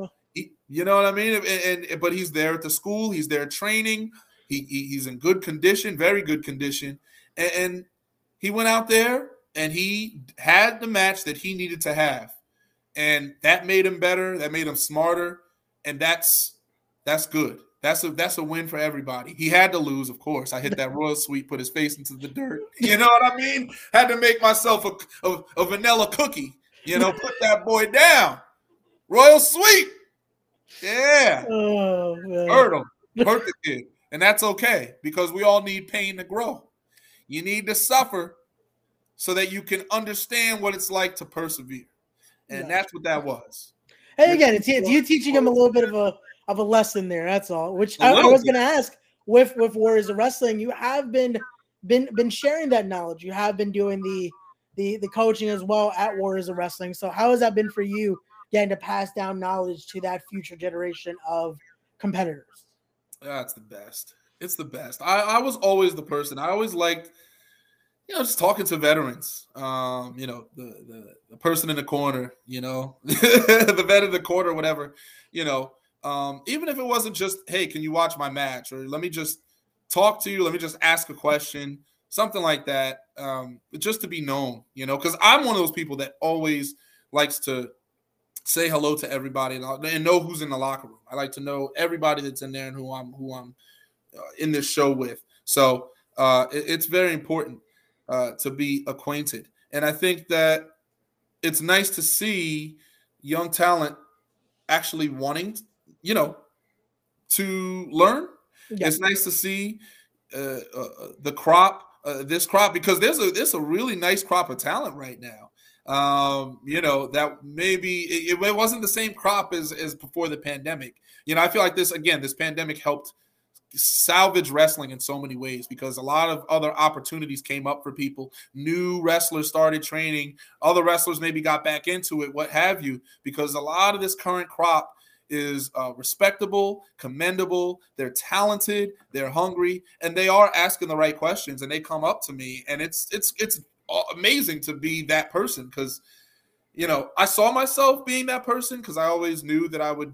you know what I mean? And, and, but he's there at the school. He's there training. He, he he's in good condition, very good condition, and, and he went out there and he had the match that he needed to have, and that made him better. That made him smarter, and that's that's good. That's a that's a win for everybody. He had to lose, of course. I hit that royal sweep, put his face into the dirt. You know what I mean? Had to make myself a, a, a vanilla cookie. You know, put that boy down. Royal sweep. Yeah. Oh, Hurt him. Hurt the kid. And that's okay because we all need pain to grow. You need to suffer so that you can understand what it's like to persevere. And yeah. that's what that was. Hey, again, it's, it's you teaching him a little bit of a of a lesson there. That's all. Which I, I, was going to ask with with Warriors of Wrestling. You have been been been sharing that knowledge. You have been doing the the the coaching as well at Warriors of Wrestling. So how has that been for you getting to pass down knowledge to that future generation of competitors? That's the best. It's the best. I, I was always the person. I always liked, you know, just talking to veterans. Um, you know, the the, the person in the corner, you know, the vet in the corner, whatever, you know. Um, even if it wasn't just, hey, can you watch my match? Or let me just talk to you, let me just ask a question something like that, um, just to be known, you know, because I'm one of those people that always likes to say hello to everybody and know who's in the locker room. I like to know everybody that's in there and who I'm who I'm uh, in this show with. So uh, it, it's very important uh, to be acquainted, and I think that it's nice to see young talent actually wanting, you know, to learn. Yeah. It's nice to see uh, uh, the crop uh, this crop because there's a there's a really nice crop of talent right now. Um, you know that maybe it, it, wasn't the same crop as as before the pandemic. You know, I feel like this again. This pandemic helped salvage wrestling in so many ways because a lot of other opportunities came up for people. New wrestlers started training. Other wrestlers maybe got back into it, what have you, because a lot of this current crop is uh, respectable, commendable. They're talented, they're hungry, and they are asking the right questions. And they come up to me, and it's it's it's amazing to be that person because you know I saw myself being that person because I always knew that I would.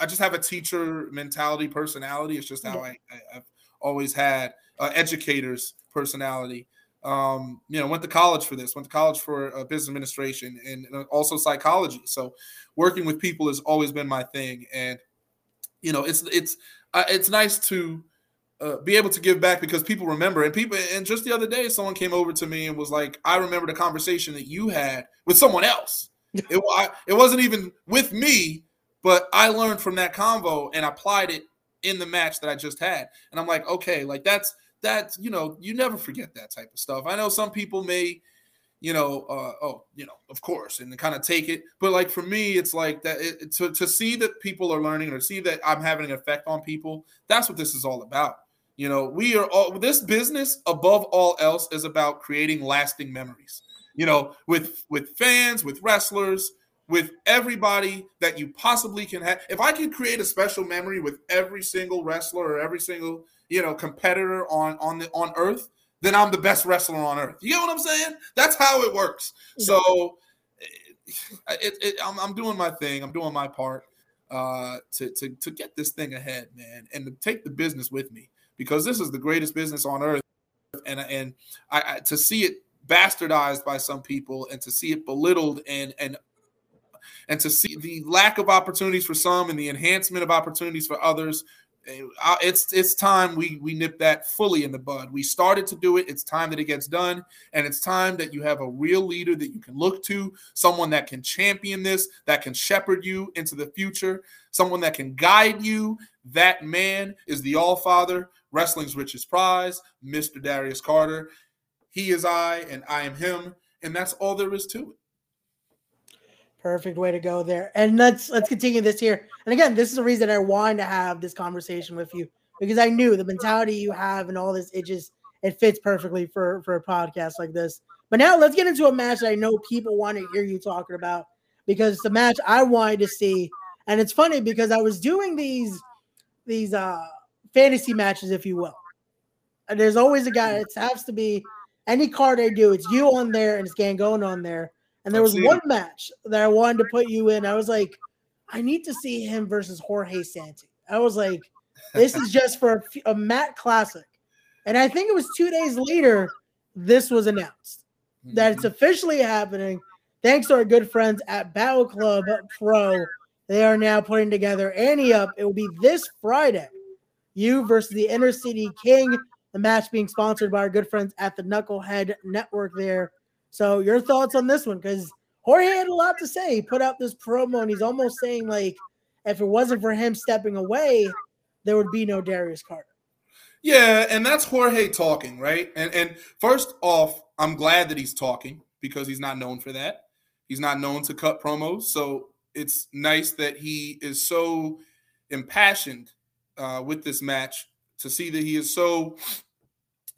I just have a teacher mentality, personality. It's just how I, I, have always had uh, educator's personality um, you know, went to college for this, went to college for uh, business administration and uh, also psychology. So working with people has always been my thing. And, you know, it's, it's, uh, it's nice to uh, be able to give back because people remember and people, and just the other day, someone came over to me and was like, I remember the conversation that you had with someone else. it, I, it wasn't even with me, but I learned from that convo and applied it in the match that I just had. And I'm like, okay, like that's, that you know you never forget that type of stuff. I know some people may, you know, uh, oh, you know, of course, and kind of take it, but like for me, it's like that it, to to see that people are learning or see that I'm having an effect on people. That's what this is all about. You know, we are all this business above all else is about creating lasting memories. You know, with with fans, with wrestlers, with everybody that you possibly can have. If I can create a special memory with every single wrestler or every single you know competitor on on the on earth, then I'm the best wrestler on earth. You get what I'm saying? That's how it works. So it, it, I'm, I'm doing my thing. I'm doing my part uh, to, to to get this thing ahead, man, and to take the business with me because this is the greatest business on earth, and and I, I to see it bastardized by some people and to see it belittled and and and to see the lack of opportunities for some and the enhancement of opportunities for others uh, it's it's time we we nip that fully in the bud. We started to do it. It's time that it gets done, and it's time that you have a real leader that you can look to, someone that can champion this, that can shepherd you into the future, someone that can guide you. That man is the All Father, wrestling's richest prize, Mr. Darius Carter. He is I, and I am him, and that's all there is to it. Perfect way to go there. And let's let's continue this here. And again, this is the reason I wanted to have this conversation with you because I knew the mentality you have and all this it just it fits perfectly for for a podcast like this. But now let's get into a match that I know people want to hear you talking about because the match I wanted to see. And it's funny because I was doing these these uh fantasy matches, if you will. And there's always a guy, it has to be any card I do, it's you on there and it's Gangone on there. And there was one match that I wanted to put you in. I was like, I need to see him versus Jorge Santi. I was like, this is just for a, a Matt Classic. And I think it was two days later, this was announced that it's mm-hmm. officially happening. Thanks to our good friends at Battle Club Pro. They are now putting together Ante Up. It will be this Friday. You versus the Inner City King. The match being sponsored by our good friends at the Knucklehead Network there. So your thoughts on this one? Because Jorge had a lot to say. He put out this promo and he's almost saying like, if it wasn't for him stepping away, there would be no Darius Carter. Yeah, and that's Jorge talking, right? And and first off, I'm glad that he's talking because he's not known for that. He's not known to cut promos, so it's nice that he is so impassioned uh, with this match to see that he is so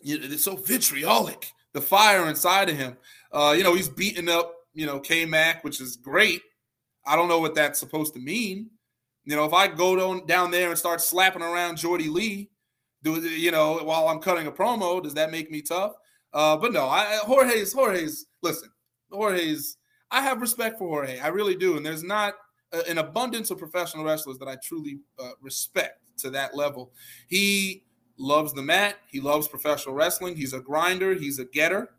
you know, it's so vitriolic, the fire inside of him. Uh, you know, he's beating up, you know, K Mac, which is great. I don't know what that's supposed to mean. You know, if I go down, down there and start slapping around Jordy Lee, do you know, while I'm cutting a promo, does that make me tough? Uh, but no, I Jorge's Jorge's listen, Jorge's I have respect for Jorge. I really do. And there's not a, an abundance of professional wrestlers that I truly uh, respect to that level. He loves the mat. He loves professional wrestling. He's a grinder. He's a getter.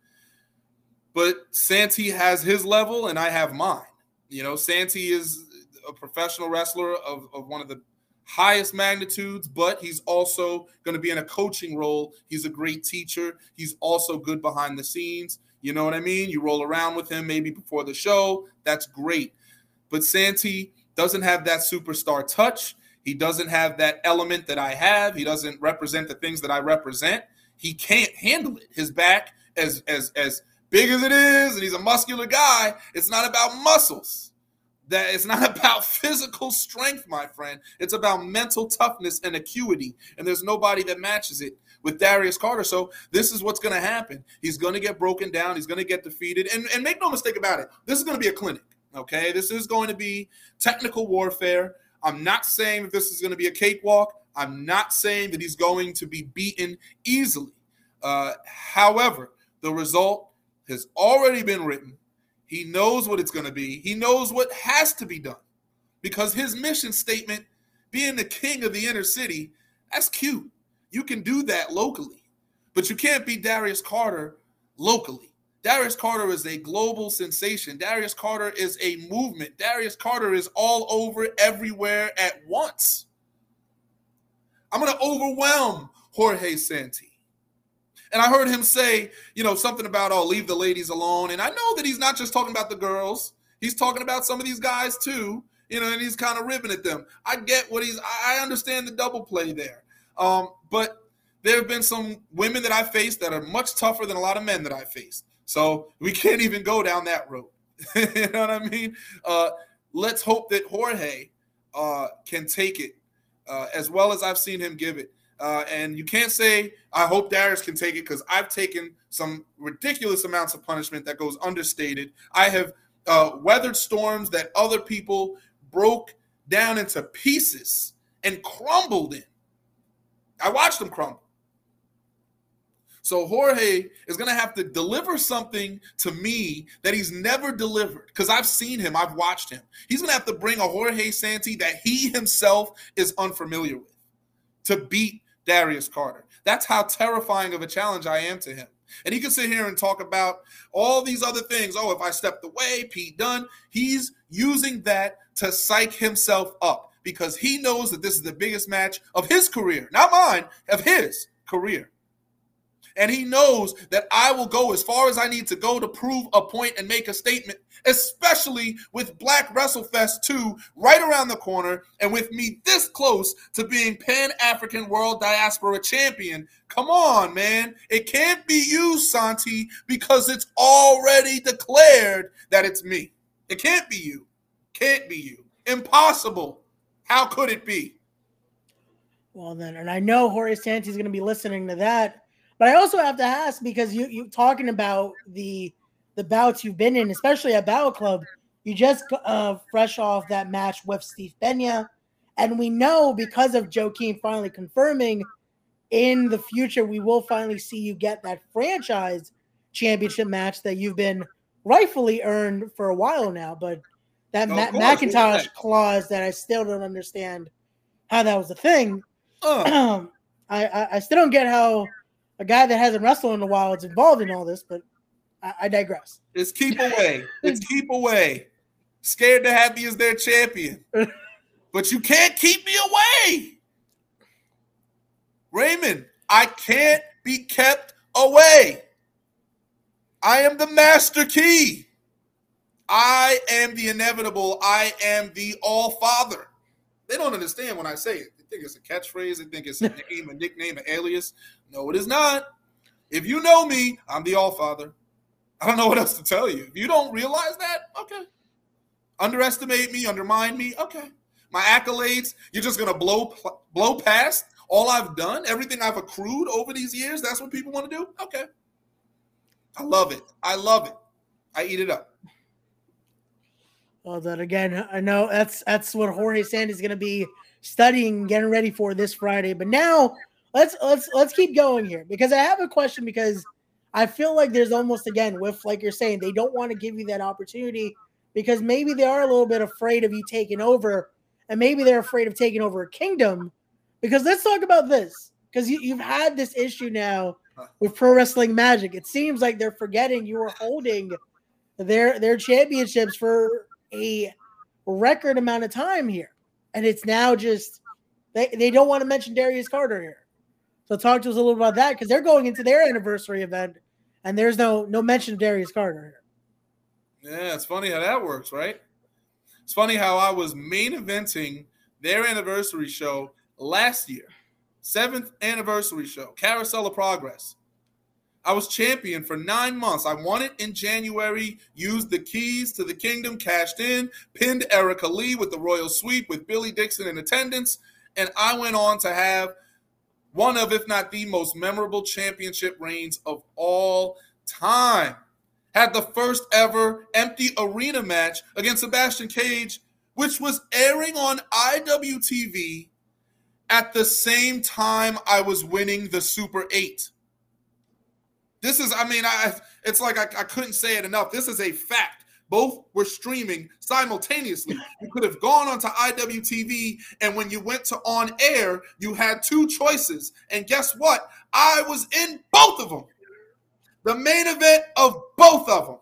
But Santi has his level and I have mine. You know, Santi is a professional wrestler of, of one of the highest magnitudes, but he's also going to be in a coaching role. He's a great teacher. He's also good behind the scenes. You know what I mean? You roll around with him maybe before the show. That's great. But Santi doesn't have that superstar touch. He doesn't have that element that I have. He doesn't represent the things that I represent. He can't handle it. His back, as as as big as it is, and he's a muscular guy, it's not about muscles. That it's not about physical strength, my friend. It's about mental toughness and acuity. And there's nobody that matches it with Darius Carter. So this is what's going to happen. He's going to get broken down. He's going to get defeated. And, and make no mistake about it, this is going to be a clinic. Okay. This is going to be technical warfare. I'm not saying that this is going to be a cakewalk. I'm not saying that he's going to be beaten easily. Uh, however, the result has already been written. He knows what it's going to be. He knows what has to be done because his mission statement, being the king of the inner city, that's cute. You can do that locally, but you can't be Darius Carter locally. Darius Carter is a global sensation. Darius Carter is a movement. Darius Carter is all over everywhere at once. I'm going to overwhelm Jorge Santi. And I heard him say, you know, something about, oh, leave the ladies alone. And I know that he's not just talking about the girls, he's talking about some of these guys too, you know, and he's kind of ribbing at them. I get what he's, I understand the double play there. Um, but there have been some women that I faced that are much tougher than a lot of men that I faced. So we can't even go down that road. you know what I mean? Uh, let's hope that Jorge uh, can take it uh, as well as I've seen him give it. Uh, and you can't say I hope Darius can take it because I've taken some ridiculous amounts of punishment that goes understated. I have uh, weathered storms that other people broke down into pieces and crumbled in. I watched them crumble. So Jorge is going to have to deliver something to me that he's never delivered because I've seen him, I've watched him. He's going to have to bring a Jorge Santi that he himself is unfamiliar with to beat Darius Carter. That's how terrifying of a challenge I am to him. And he can sit here and talk about all these other things. Oh, if I stepped away, Pete Dunn. He's using that to psych himself up because he knows that this is the biggest match of his career, not mine, of his career. And he knows that I will go as far as I need to go to prove a point and make a statement, especially with Black WrestleFest 2 right around the corner and with me this close to being Pan African World Diaspora Champion. Come on, man. It can't be you, Santi, because it's already declared that it's me. It can't be you. Can't be you. Impossible. How could it be? Well, then, and I know Jorge Santi's going to be listening to that but I also have to ask because you you talking about the the bouts you've been in, especially at Battle Club. You just uh, fresh off that match with Steve Pena, and we know because of Joaquin finally confirming in the future we will finally see you get that franchise championship match that you've been rightfully earned for a while now. But that Ma- Macintosh clause that I still don't understand how that was a thing. Uh. I, I, I still don't get how a guy that hasn't wrestled in a while is involved in all this, but I, I digress. It's keep away. it's keep away. Scared to have me as their champion. but you can't keep me away. Raymond, I can't be kept away. I am the master key. I am the inevitable. I am the all father. They don't understand when I say it. They think it's a catchphrase. They think it's a name, a nickname, an alias. No, it is not. If you know me, I'm the All Father. I don't know what else to tell you. If you don't realize that, okay. Underestimate me, undermine me, okay. My accolades, you're just gonna blow blow past all I've done, everything I've accrued over these years. That's what people want to do. Okay. I love it. I love it. I eat it up. Well, then again, I know that's that's what Jorge Santi's going to be studying, getting ready for this Friday. But now let's let's let's keep going here because I have a question because I feel like there's almost again with like you're saying they don't want to give you that opportunity because maybe they are a little bit afraid of you taking over and maybe they're afraid of taking over a kingdom. Because let's talk about this because you, you've had this issue now with pro wrestling magic. It seems like they're forgetting you were holding their their championships for a record amount of time here. And it's now just they, they don't want to mention Darius Carter here so talk to us a little about that because they're going into their anniversary event, and there's no no mention of Darius Carter. Yeah, it's funny how that works, right? It's funny how I was main eventing their anniversary show last year, seventh anniversary show, Carousel of Progress. I was champion for nine months. I won it in January, used the keys to the kingdom, cashed in, pinned Erica Lee with the royal sweep with Billy Dixon in attendance, and I went on to have one of, if not the most memorable championship reigns of all time. Had the first ever empty arena match against Sebastian Cage, which was airing on IWTV at the same time I was winning the Super 8. This is, I mean, I it's like I, I couldn't say it enough. This is a fact. Both were streaming simultaneously. You could have gone onto IWTV, and when you went to on air, you had two choices. And guess what? I was in both of them. The main event of both of them.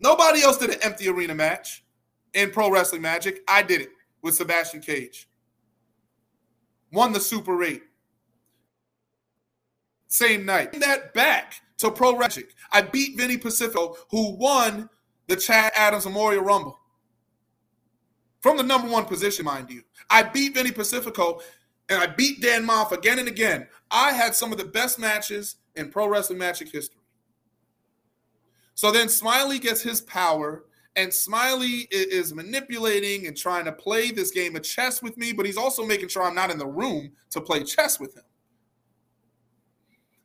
Nobody else did an empty arena match in Pro Wrestling Magic. I did it with Sebastian Cage. Won the Super 8. Same night. That back to Pro Wrestling. I beat Vinny Pacifico, who won the Chad Adams Memorial Rumble. From the number one position, mind you. I beat Vinny Pacifico and I beat Dan Maff again and again. I had some of the best matches in Pro Wrestling Magic history. So then Smiley gets his power, and Smiley is manipulating and trying to play this game of chess with me, but he's also making sure I'm not in the room to play chess with him.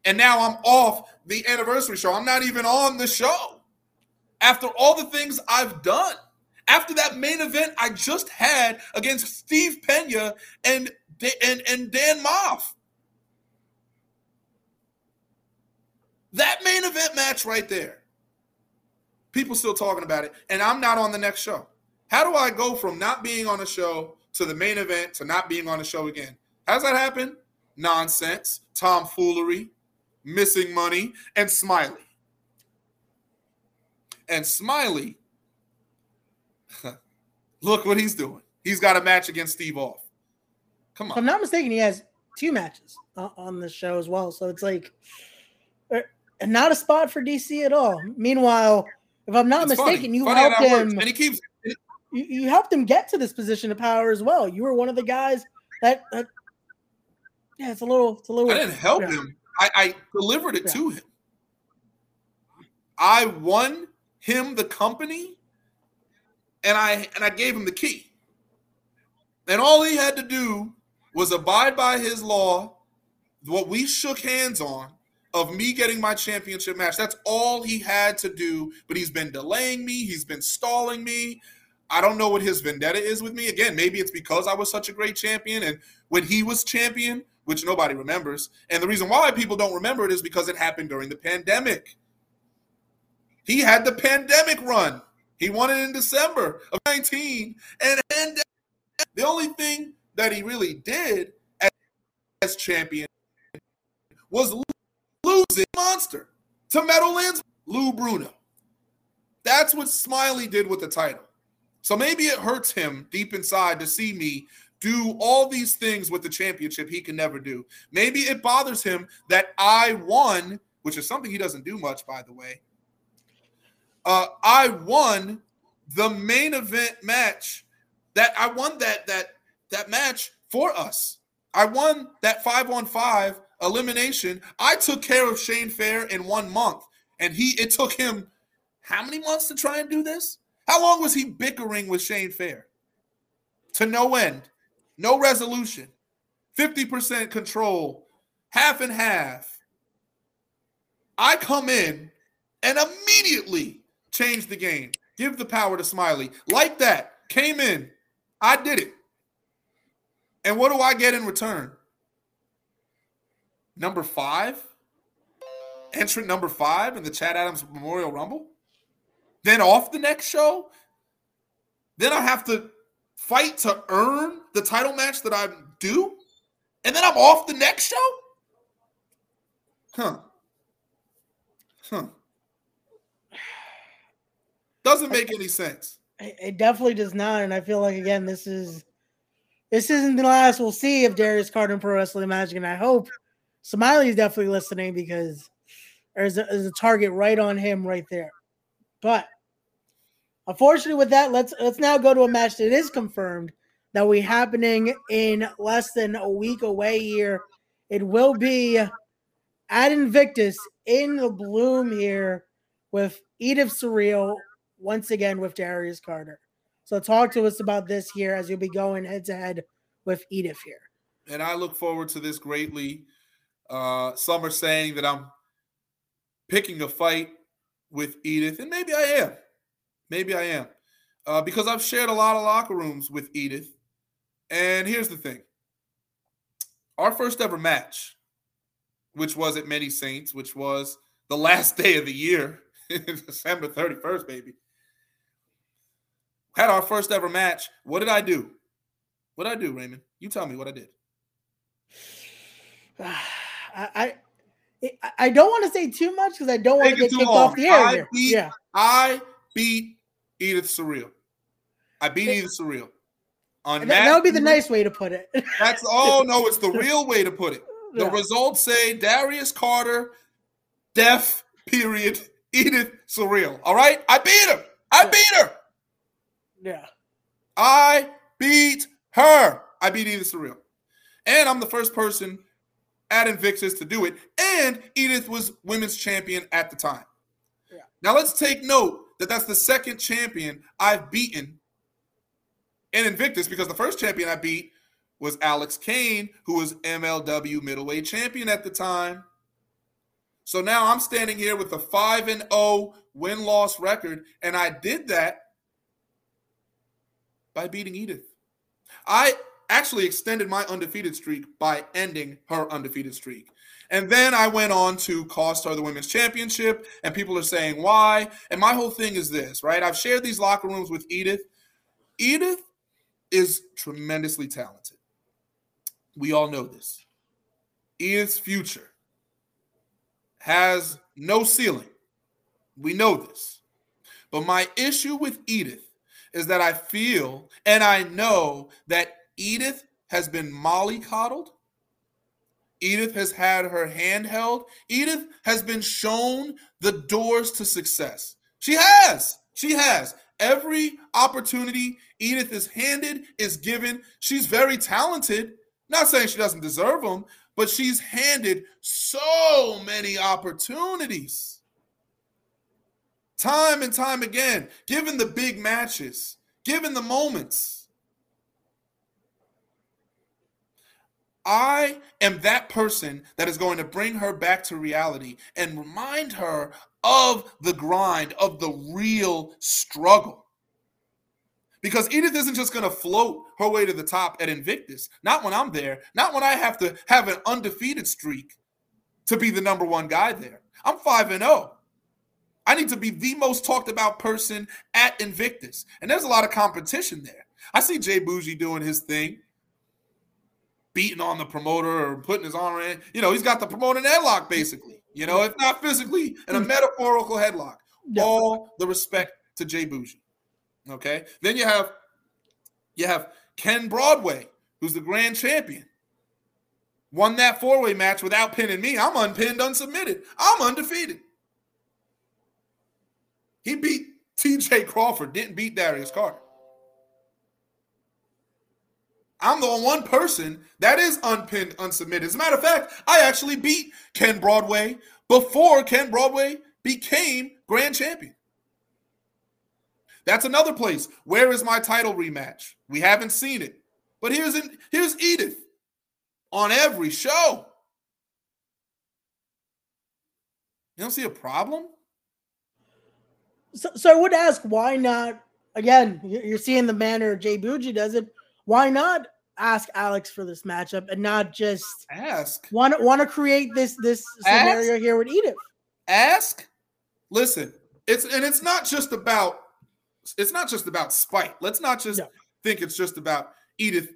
And now I'm off the anniversary show. I'm not even on the show. After all the things I've done, after that main event I just had against Steve Pena and and, and Dan Maff. That main event match right there. People still talking about it, and I'm not on the next show. How do I go from not being on a show to the main event to not being on a show again? How's that happen? Nonsense, tomfoolery, Missing Money, and Smiley. And Smiley, look what he's doing. He's got a match against Steve Off. Come on. If I'm not mistaken, he has two matches on the show as well. So it's like uh, not a spot for DC at all. Meanwhile, if I'm not it's mistaken, funny. you funny helped him. And he keeps. You, you, helped him get to this position of power as well. You were one of the guys that. that yeah, it's a little. It's a little. I didn't help yeah. him. I, I, delivered it yeah. to him. I won him the company, and I and I gave him the key. And all he had to do was abide by his law, what we shook hands on of me getting my championship match. That's all he had to do. But he's been delaying me, he's been stalling me. I don't know what his vendetta is with me. Again, maybe it's because I was such a great champion and when he was champion, which nobody remembers. And the reason why people don't remember it is because it happened during the pandemic. He had the pandemic run. He won it in December of 19. And, and the only thing that he really did as, as champion was losing monster to Meadowlands Lou Bruno. That's what Smiley did with the title. So maybe it hurts him deep inside to see me do all these things with the championship he can never do. Maybe it bothers him that I won, which is something he doesn't do much, by the way. Uh, I won the main event match that I won that that that match for us. I won that five on five elimination. I took care of Shane Fair in one month, and he it took him how many months to try and do this? How long was he bickering with Shane Fair? To no end, no resolution, 50% control, half and half. I come in and immediately change the game. Give the power to Smiley. Like that. Came in, I did it. And what do I get in return? Number five, entrant number five in the Chad Adams Memorial Rumble. Then off the next show, then I have to fight to earn the title match that I'm due, and then I'm off the next show. Huh. Huh. Doesn't make any sense. It definitely does not, and I feel like again, this is this isn't the last we'll see of Darius Carter in Pro Wrestling Magic, and I hope Smiley is definitely listening because there's a, there's a target right on him right there. But unfortunately, with that, let's let's now go to a match that is confirmed that will be happening in less than a week away here. It will be at Invictus in the bloom here with Edith Surreal once again with Darius Carter. So talk to us about this here as you'll be going head to head with Edith here. And I look forward to this greatly. Uh, some are saying that I'm picking a fight with Edith, and maybe I am. Maybe I am. Uh, because I've shared a lot of locker rooms with Edith. And here's the thing our first ever match, which was at Many Saints, which was the last day of the year, December 31st, baby had our first ever match. What did I do? What did I do, Raymond? You tell me what I did. I I, I don't want to say too much because I don't want to get kicked long. off the air. I beat, yeah. I beat Edith Surreal. I beat it, Edith Surreal. On that, that would be the nice way to put it. That's oh no, it's the real way to put it. The yeah. results say Darius Carter, deaf, period, Edith Surreal. All right? I beat him. I yeah. beat her. Yeah. I beat her. I beat Edith Surreal. And I'm the first person at Invictus to do it. And Edith was women's champion at the time. Yeah. Now let's take note that that's the second champion I've beaten in Invictus because the first champion I beat was Alex Kane, who was MLW middleweight champion at the time. So now I'm standing here with a 5 and 0 win-loss record and I did that by beating Edith. I actually extended my undefeated streak by ending her undefeated streak. And then I went on to cost her the women's championship, and people are saying why. And my whole thing is this, right? I've shared these locker rooms with Edith. Edith is tremendously talented. We all know this. Edith's future has no ceiling. We know this. But my issue with Edith is that I feel and I know that Edith has been mollycoddled. Edith has had her hand held. Edith has been shown the doors to success. She has. She has. Every opportunity Edith is handed is given. She's very talented. Not saying she doesn't deserve them, but she's handed so many opportunities. Time and time again, given the big matches, given the moments. I am that person that is going to bring her back to reality and remind her of the grind, of the real struggle. Because Edith isn't just going to float her way to the top at Invictus. Not when I'm there. Not when I have to have an undefeated streak to be the number one guy there. I'm 5 and 0. I need to be the most talked about person at Invictus. And there's a lot of competition there. I see Jay Bougie doing his thing, beating on the promoter or putting his arm in. You know, he's got the promoter in headlock, basically. You know, if not physically, in a hmm. metaphorical headlock. All the respect to Jay Bougie. Okay. Then you have you have Ken Broadway, who's the grand champion. Won that four-way match without pinning me. I'm unpinned, unsubmitted. I'm undefeated. He beat TJ Crawford, didn't beat Darius Carter. I'm the one person that is unpinned, unsubmitted. As a matter of fact, I actually beat Ken Broadway before Ken Broadway became grand champion. That's another place. Where is my title rematch? We haven't seen it. But here's here's Edith on every show. You don't see a problem? So, so I would ask, why not? Again, you're seeing the manner Jay Bougie does it. Why not ask Alex for this matchup and not just ask? Want want to create this this scenario ask, here with Edith? Ask. Listen, it's and it's not just about it's not just about spite. Let's not just think it's just about Edith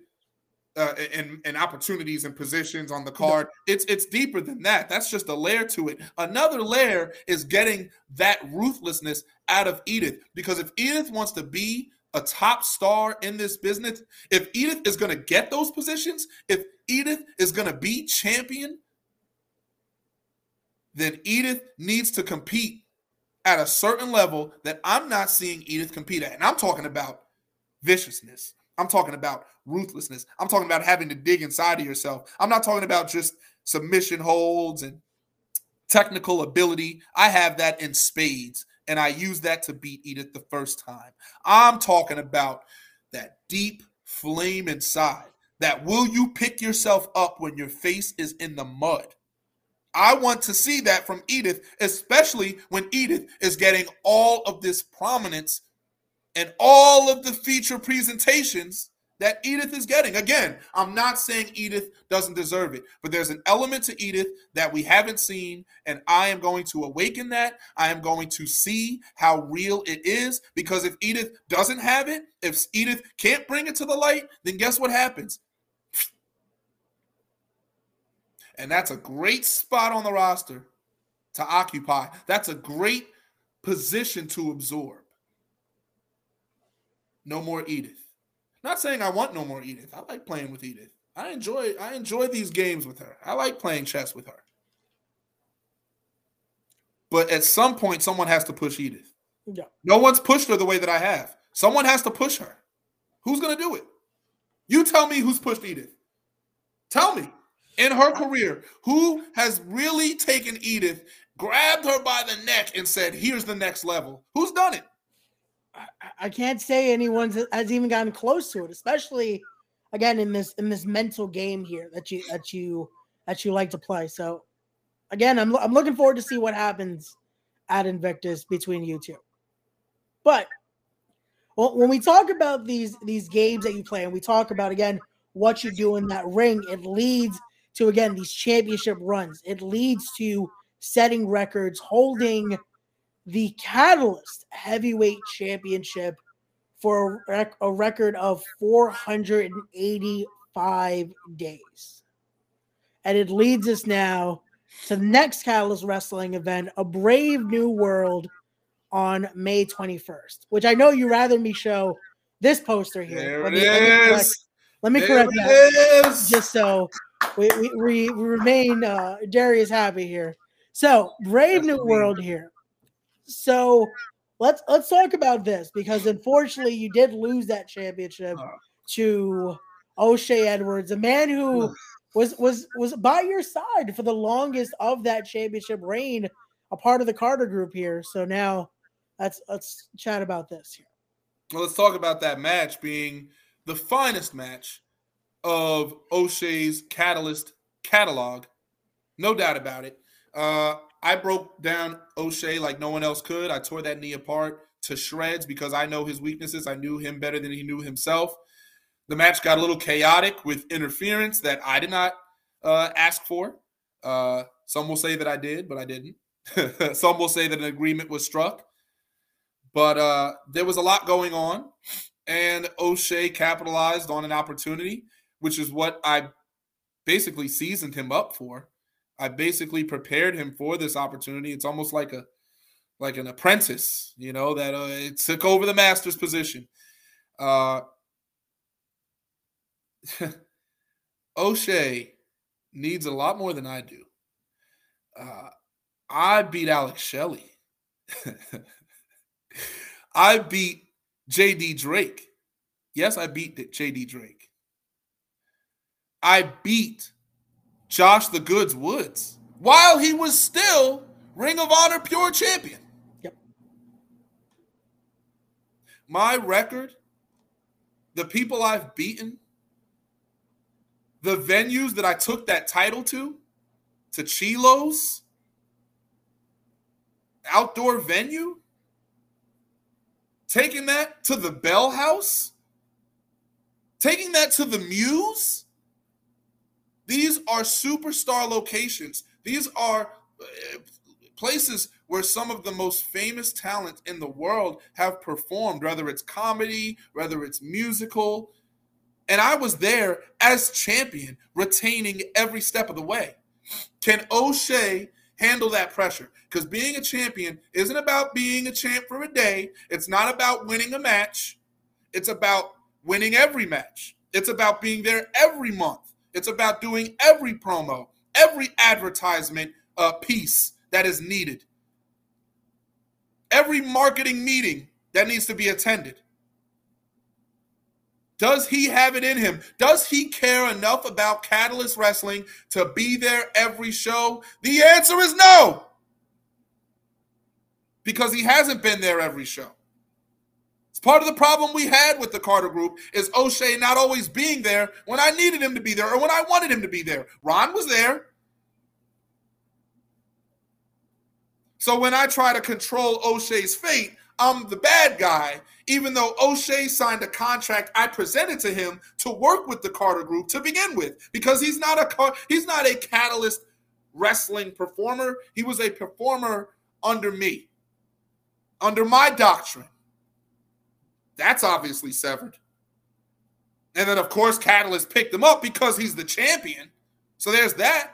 uh, and, and opportunities and positions on the card. It's it's deeper than that. That's just a layer to it. Another layer is getting that ruthlessness out of Edith because if Edith wants to be a top star in this business, if Edith is going to get those positions, if Edith is going to be champion, then Edith needs to compete at a certain level that I'm not seeing Edith compete at. And I'm talking about viciousness. I'm talking about ruthlessness. I'm talking about having to dig inside of yourself. I'm not talking about just submission holds and technical ability. I have that in spades, and I use that to beat Edith the first time. I'm talking about that deep flame inside. That will you pick yourself up when your face is in the mud? I want to see that from Edith, especially when Edith is getting all of this prominence and all of the feature presentations that Edith is getting. Again, I'm not saying Edith doesn't deserve it, but there's an element to Edith that we haven't seen, and I am going to awaken that. I am going to see how real it is because if Edith doesn't have it, if Edith can't bring it to the light, then guess what happens? And that's a great spot on the roster to occupy. That's a great position to absorb. No more Edith. Not saying I want no more Edith. I like playing with Edith. I enjoy I enjoy these games with her. I like playing chess with her. But at some point, someone has to push Edith. Yeah. No one's pushed her the way that I have. Someone has to push her. Who's gonna do it? You tell me who's pushed Edith. Tell me in her career who has really taken Edith, grabbed her by the neck, and said, "Here's the next level." Who's done it? I can't say anyone has even gotten close to it, especially again in this in this mental game here that you that you that you like to play. So again, I'm I'm looking forward to see what happens at Invictus between you two. But well, when we talk about these these games that you play, and we talk about again what you do in that ring, it leads to again these championship runs. It leads to setting records, holding the Catalyst Heavyweight Championship for a, rec- a record of 485 days. And it leads us now to the next Catalyst Wrestling event, A Brave New World, on May 21st, which I know you rather me show this poster here. There let it me, is. Let me correct, let me correct it that is. just so we, we, we remain uh, Darius happy here. So Brave New World here. So let's let's talk about this because unfortunately you did lose that championship Uh. to O'Shea Edwards, a man who was was was by your side for the longest of that championship reign, a part of the Carter group here. So now let's let's chat about this here. Well, let's talk about that match being the finest match of O'Shea's Catalyst catalog. No doubt about it. Uh, I broke down O'Shea like no one else could. I tore that knee apart to shreds because I know his weaknesses. I knew him better than he knew himself. The match got a little chaotic with interference that I did not uh, ask for. Uh, some will say that I did, but I didn't. some will say that an agreement was struck. But uh, there was a lot going on, and O'Shea capitalized on an opportunity, which is what I basically seasoned him up for. I basically prepared him for this opportunity. It's almost like a like an apprentice, you know, that uh, it took over the master's position. Uh, O'Shea needs a lot more than I do. Uh, I beat Alex Shelley. I beat JD Drake. Yes, I beat JD Drake. I beat Josh the Goods Woods while he was still Ring of Honor Pure Champion. Yep. My record, the people I've beaten, the venues that I took that title to, to Chilo's, outdoor venue, taking that to the Bell House, taking that to the Muse. These are superstar locations. These are uh, places where some of the most famous talent in the world have performed, whether it's comedy, whether it's musical. And I was there as champion, retaining every step of the way. Can O'Shea handle that pressure? Because being a champion isn't about being a champ for a day. It's not about winning a match. It's about winning every match. It's about being there every month. It's about doing every promo, every advertisement uh, piece that is needed, every marketing meeting that needs to be attended. Does he have it in him? Does he care enough about Catalyst Wrestling to be there every show? The answer is no. Because he hasn't been there every show. It's part of the problem we had with the Carter Group is O'Shea not always being there when I needed him to be there or when I wanted him to be there. Ron was there. So when I try to control O'Shea's fate, I'm the bad guy, even though O'Shea signed a contract I presented to him to work with the Carter Group to begin with, because he's not a he's not a catalyst wrestling performer. He was a performer under me, under my doctrine. That's obviously severed. And then, of course, Catalyst picked him up because he's the champion. So there's that.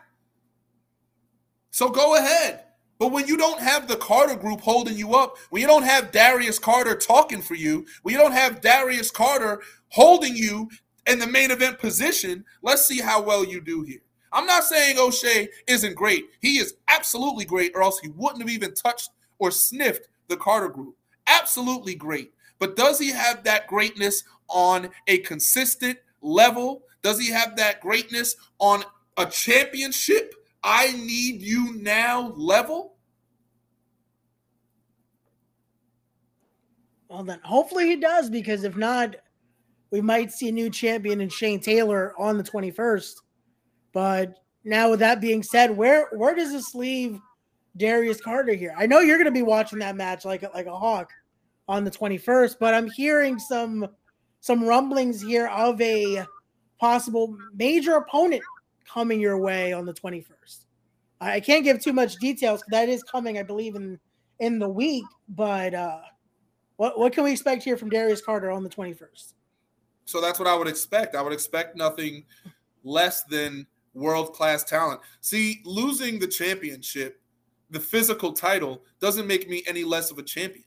So go ahead. But when you don't have the Carter group holding you up, when you don't have Darius Carter talking for you, when you don't have Darius Carter holding you in the main event position, let's see how well you do here. I'm not saying O'Shea isn't great. He is absolutely great, or else he wouldn't have even touched or sniffed the Carter group. Absolutely great. But does he have that greatness on a consistent level? Does he have that greatness on a championship? I need you now level? Well, then hopefully he does, because if not, we might see a new champion in Shane Taylor on the 21st. But now, with that being said, where where does this leave Darius Carter here? I know you're going to be watching that match like like a hawk on the 21st, but I'm hearing some some rumblings here of a possible major opponent coming your way on the 21st. I can't give too much details. That is coming, I believe, in in the week. But uh, what what can we expect here from Darius Carter on the 21st? So that's what I would expect. I would expect nothing less than world class talent. See, losing the championship, the physical title, doesn't make me any less of a champion.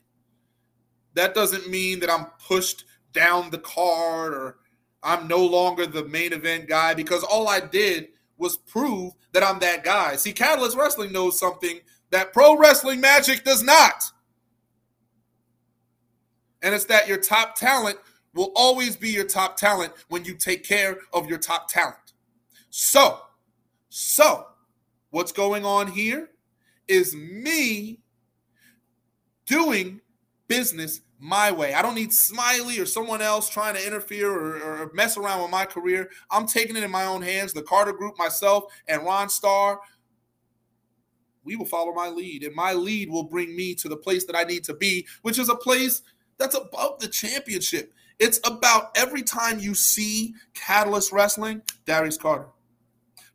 That doesn't mean that I'm pushed down the card or I'm no longer the main event guy because all I did was prove that I'm that guy. See, Catalyst Wrestling knows something that Pro Wrestling Magic does not. And it's that your top talent will always be your top talent when you take care of your top talent. So, so what's going on here is me doing business my way. I don't need Smiley or someone else trying to interfere or, or, mess around with my career. I'm taking it in my own hands. The Carter Group, myself, and Ron Starr, we will follow my lead, and my lead will bring me to the place that I need to be, which is a place that's above the championship. It's about every time you see Catalyst Wrestling, Darius Carter.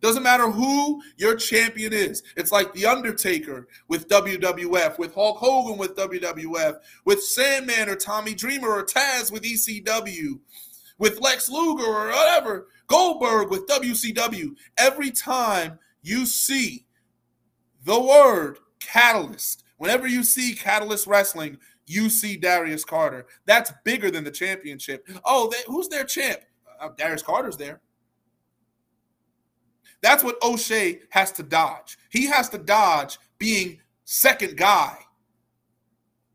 Doesn't matter who your champion is. It's like The Undertaker with WWF, with Hulk Hogan with WWF, with Sandman or Tommy Dreamer or Taz with ECW, with Lex Luger or whatever, Goldberg with WCW. Every time you see the word catalyst, whenever you see Catalyst Wrestling, you see Darius Carter. That's bigger than the championship. Oh, they, who's their champ? Uh, Darius Carter's there. That's what O'Shea has to dodge. He has to dodge being second guy,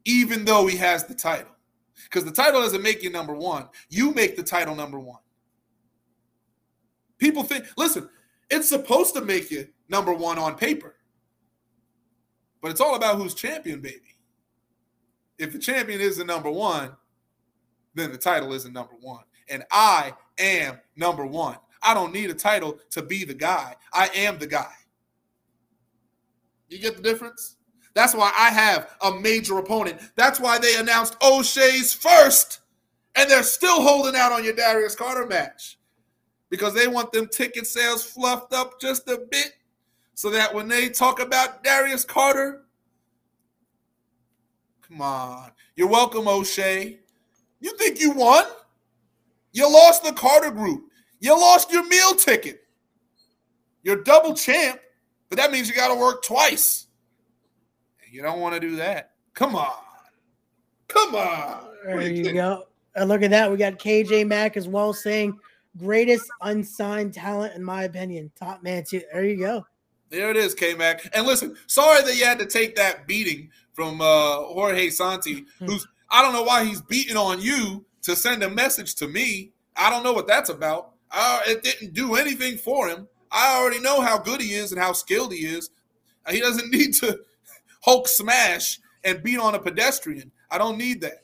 even though he has the title. Because the title doesn't make you number one. You make the title number one. People think, listen, it's supposed to make you number one on paper. But it's all about who's champion, baby. If the champion isn't number one, then the title isn't number one. And I am number one. I don't need a title to be the guy. I am the guy. You get the difference? That's why I have a major opponent. That's why they announced O'Shea's first, and they're still holding out on your Darius Carter match because they want them ticket sales fluffed up just a bit so that when they talk about Darius Carter, come on. You're welcome, O'Shea. You think you won? You lost the Carter group. You lost your meal ticket. You're double champ, but that means you got to work twice. You don't want to do that. Come on. Come on. There you, go. And look at that. We got KJ Mack as well saying greatest unsigned talent, in my opinion. Top man, too. There you go. There it is, K Mac. And listen, sorry that you had to take that beating from uh, Jorge Santi, who's I don't know why he's beating on you to send a message to me. I don't know what that's about. Uh, it didn't do anything for him. I already know how good he is and how skilled he is. He doesn't need to Hulk smash and beat on a pedestrian. I don't need that.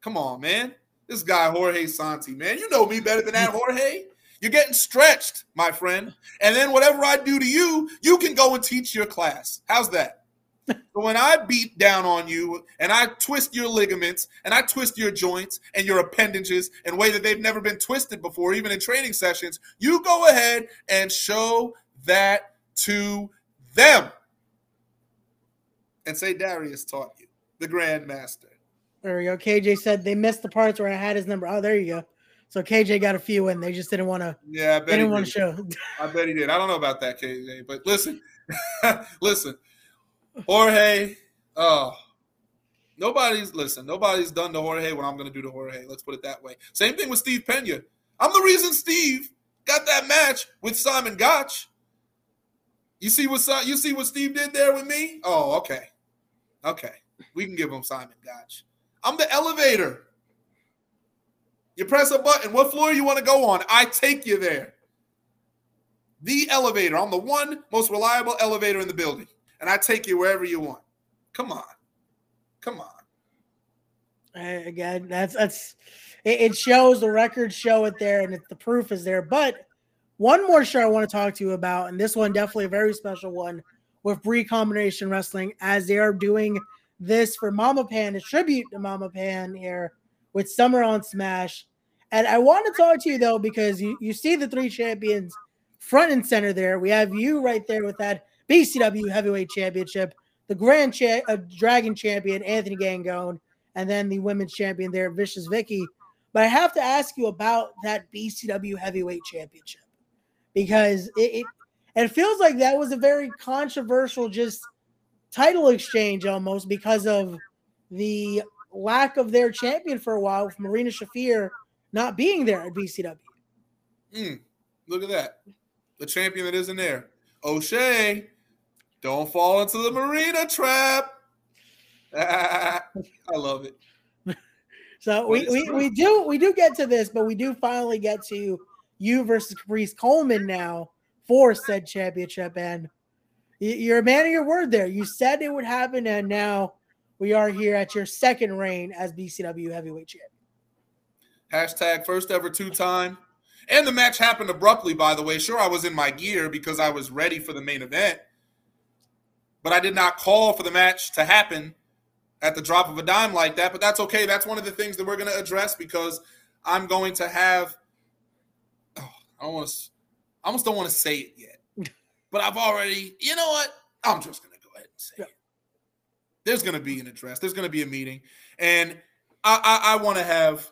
Come on, man. This guy, Jorge Santi, man. You know me better than that, Jorge. You're getting stretched, my friend. And then whatever I do to you, you can go and teach your class. How's that? So when I beat down on you and I twist your ligaments and I twist your joints and your appendages in a way that they've never been twisted before, even in training sessions, you go ahead and show that to them. And say Darius taught you, the Grandmaster. There we go. KJ said they missed the parts where I had his number. Oh, there you go. So KJ got a few in. They just didn't want to. Yeah, I bet didn't want to show. I bet he did. I don't know about that, KJ. But listen, listen. Jorge, oh, nobody's listen. Nobody's done to Jorge what I'm going to do to Jorge. Let's put it that way. Same thing with Steve Pena. I'm the reason Steve got that match with Simon Gotch. You see what you see what Steve did there with me? Oh, okay, okay. We can give him Simon Gotch. I'm the elevator. You press a button. What floor you want to go on? I take you there. The elevator. I'm the one most reliable elevator in the building and I take you wherever you want. Come on, come on. Again, that's that's it, shows the records show it there, and it, the proof is there. But one more show I want to talk to you about, and this one definitely a very special one with Brii Combination Wrestling, as they are doing this for Mama Pan, a tribute to Mama Pan here with Summer on Smash. And I want to talk to you though, because you, you see the three champions front and center there. We have you right there with that BCW Heavyweight Championship, the Grand cha- uh, Dragon Champion Anthony Gangone, and then the Women's Champion there, Vicious Vicky. But I have to ask you about that BCW Heavyweight Championship because it, it it feels like that was a very controversial just title exchange almost because of the lack of their champion for a while with Marina Shafir not being there at BCW. Mm, look at that. The champion that isn't there. O'Shea, don't fall into the Marina trap. I love it. So we, we, we do we do get to this, but we do finally get to you versus Caprice Coleman now for said championship. And you're a man of your word there. You said it would happen, and now we are here at your second reign as BCW heavyweight champion. Hashtag first ever two time. And the match happened abruptly, by the way. Sure, I was in my gear because I was ready for the main event, but I did not call for the match to happen at the drop of a dime like that. But that's okay. That's one of the things that we're going to address because I'm going to have. Oh, I don't want to. I almost don't want to say it yet, but I've already. You know what? I'm just going to go ahead and say yeah. it. There's going to be an address. There's going to be a meeting, and I, I, I want to have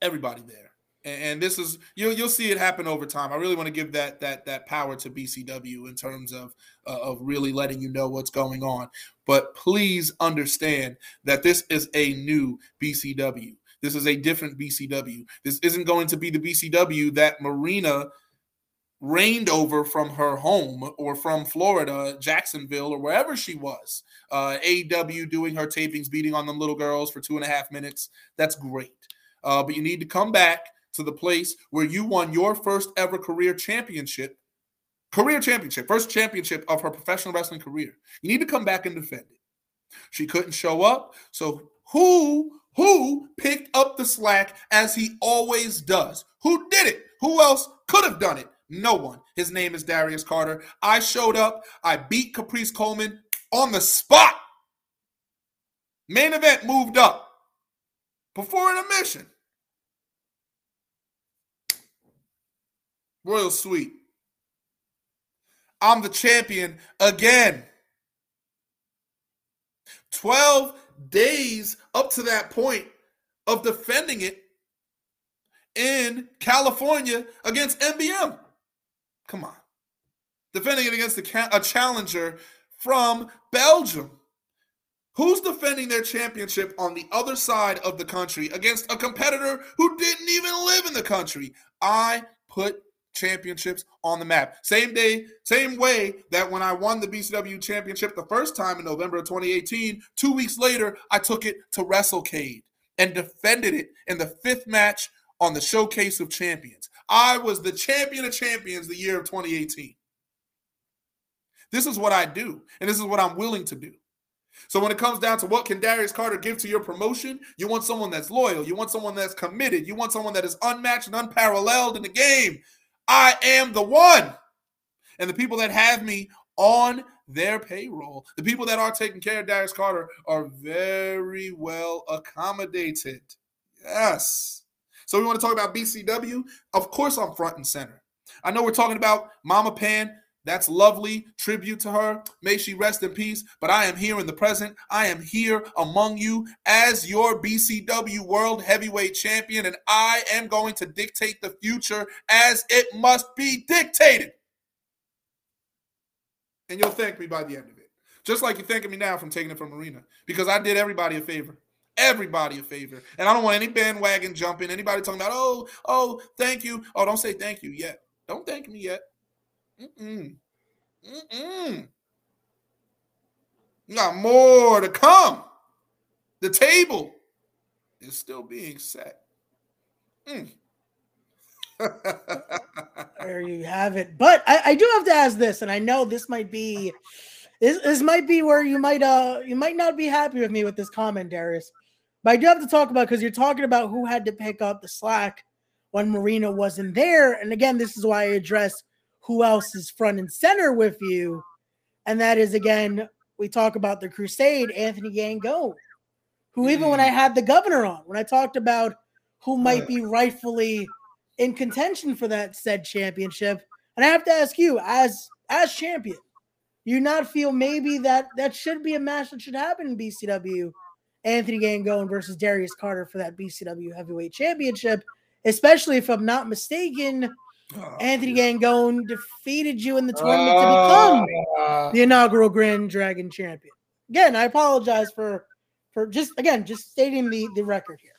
everybody there and this is you'll you'll see it happen over time. I really want to give that that that power to BCW in terms of uh, of really letting you know what's going on. But please understand that this is a new BCW. This is a different BCW. This isn't going to be the BCW that Marina reigned over from her home or from Florida, Jacksonville, or wherever she was. Uh, AEW doing her tapings, beating on them little girls for two and a half minutes. That's great. Uh, but you need to come back to the place where you won your first ever career championship, career championship, first championship of her professional wrestling career. You need to come back and defend it. She couldn't show up, so who who picked up the slack as he always does? Who did it? Who else could have done it? No one. His name is Darius Carter. I showed up. I beat Caprice Coleman on the spot. Main event moved up before an admission. Royal Suite. I'm the champion again. 12 days up to that point of defending it in California against MBM. Come on. Defending it against a challenger from Belgium. Who's defending their championship on the other side of the country against a competitor who didn't even live in the country? I put championships on the map. Same day, same way that when I won the BCW championship the first time in November of 2018, two weeks later, I took it to WrestleCade and defended it in the fifth match on the Showcase of Champions. I was the champion of champions the year of 2018. This is what I do, and this is what I'm willing to do. So when it comes down to what can Darius Carter give to your promotion, you want someone that's loyal, you want someone that's committed, you want someone that is unmatched and unparalleled in the game. I am the one. And the people that have me on their payroll, the people that are taking care of Darius Carter are very well accommodated. Yes. So we want to talk about BCW. Of course, I'm front and center. I know we're talking about Mama Pan. That's lovely. Tribute to her. May she rest in peace. But I am here in the present. I am here among you as your BCW World Heavyweight Champion, and I am going to dictate the future as it must be dictated. And you'll thank me by the end of it. Just like you're thanking me now from taking it from Marina, because I did everybody a favor. Everybody a favor. And I don't want any bandwagon jumping, anybody talking about, oh, oh, thank you. Oh, don't say thank you yet. Don't thank me yet. Mm-mm. Mm-mm. got more to come. The table is still being set. Mm. there you have it. But I, I, do have to ask this, and I know this might be this, this might be where you might uh you might not be happy with me with this comment, Darius. But I do have to talk about because you're talking about who had to pick up the slack when Marina wasn't there. And again, this is why I address who else is front and center with you. And that is again, we talk about the crusade, Anthony Gangone, who even when I mm. had the governor on, when I talked about who might be rightfully in contention for that said championship, and I have to ask you, as as champion, you not feel maybe that that should be a match that should happen in BCW, Anthony Gangone versus Darius Carter for that BCW heavyweight championship, especially if I'm not mistaken, Oh, Anthony Gangone defeated you in the tournament to become uh, the inaugural Grand Dragon champion. Again, I apologize for for just again just stating the the record here.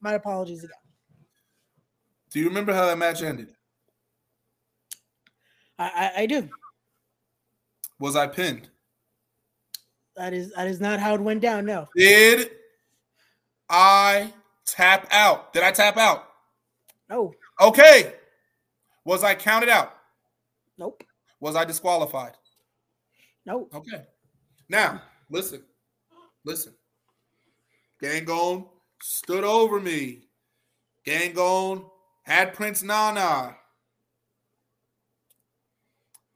My apologies again. Do you remember how that match ended? I, I, I do. Was I pinned? That is that is not how it went down. No. Did I tap out? Did I tap out? No. Okay. Was I counted out? Nope. Was I disqualified? Nope. Okay. Now, listen. Listen. Gangone stood over me. Gangone had Prince Nana.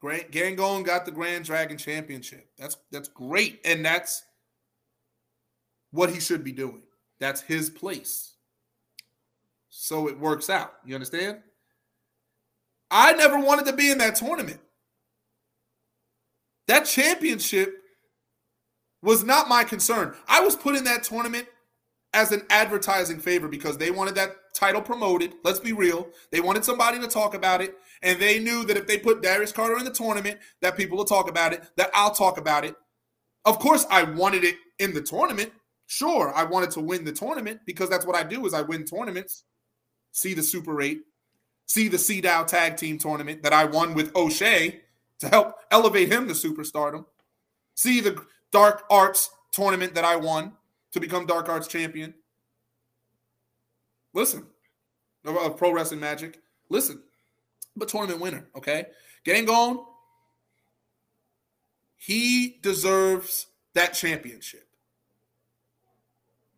Great Gangone got the Grand Dragon Championship. That's that's great. And that's what he should be doing. That's his place. So it works out. You understand? I never wanted to be in that tournament. That championship was not my concern. I was put in that tournament as an advertising favor because they wanted that title promoted. Let's be real. They wanted somebody to talk about it. And they knew that if they put Darius Carter in the tournament, that people will talk about it, that I'll talk about it. Of course, I wanted it in the tournament. Sure, I wanted to win the tournament because that's what I do is I win tournaments. See the Super 8, see the CDAO tag team tournament that I won with O'Shea to help elevate him to superstardom. See the Dark Arts tournament that I won to become Dark Arts champion. Listen, of Pro Wrestling Magic. Listen, a tournament winner, okay? Gangone, he deserves that championship.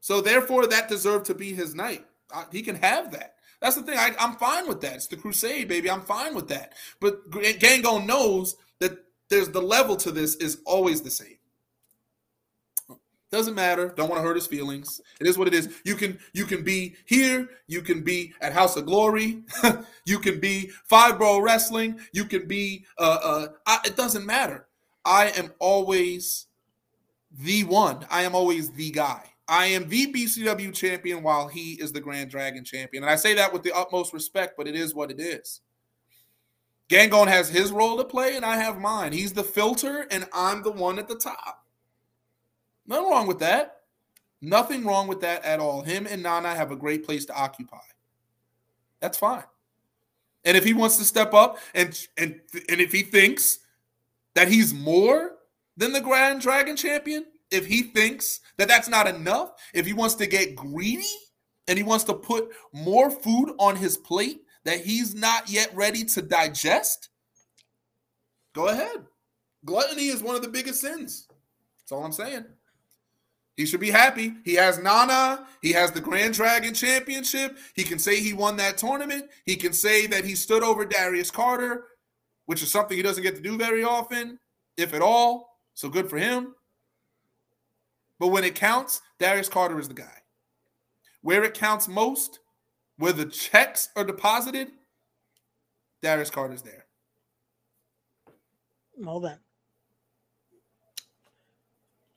So therefore, that deserved to be his night. he can have that. That's the thing. I, am fine with that. It's the crusade, baby. I'm fine with that. But Gangone knows that there's the level to this is always the same. Doesn't matter. Don't want to hurt his feelings. It is what it is. You can you can be here. You can be at House of Glory. you can be Five Borough Wrestling. You can be. Uh, uh, I, it doesn't matter. I am always the one. I am always the guy. I am the BCW champion while he is the Grand Dragon champion. And I say that with the utmost respect, but it is what it is. Gangone has his role to play, and I have mine. He's the filter, and I'm the one at the top. Nothing wrong with that. Nothing wrong with that at all. Him and Nana have a great place to occupy. That's fine. And if he wants to step up and and and if he thinks that he's more than the Grand Dragon champion, if he thinks that that's not enough, if he wants to get greedy and he wants to put more food on his plate that he's not yet ready to digest, go ahead. Gluttony is one of the biggest sins. That's all I'm saying. He should be happy. He has Nana. He has the Grand Dragon Championship. He can say he won that tournament. He can say that he stood over Darius Carter, which is something he doesn't get to do very often, if at all. So good for him. But when it counts, Darius Carter is the guy. Where it counts most, where the checks are deposited, Darius Carter's there. Well then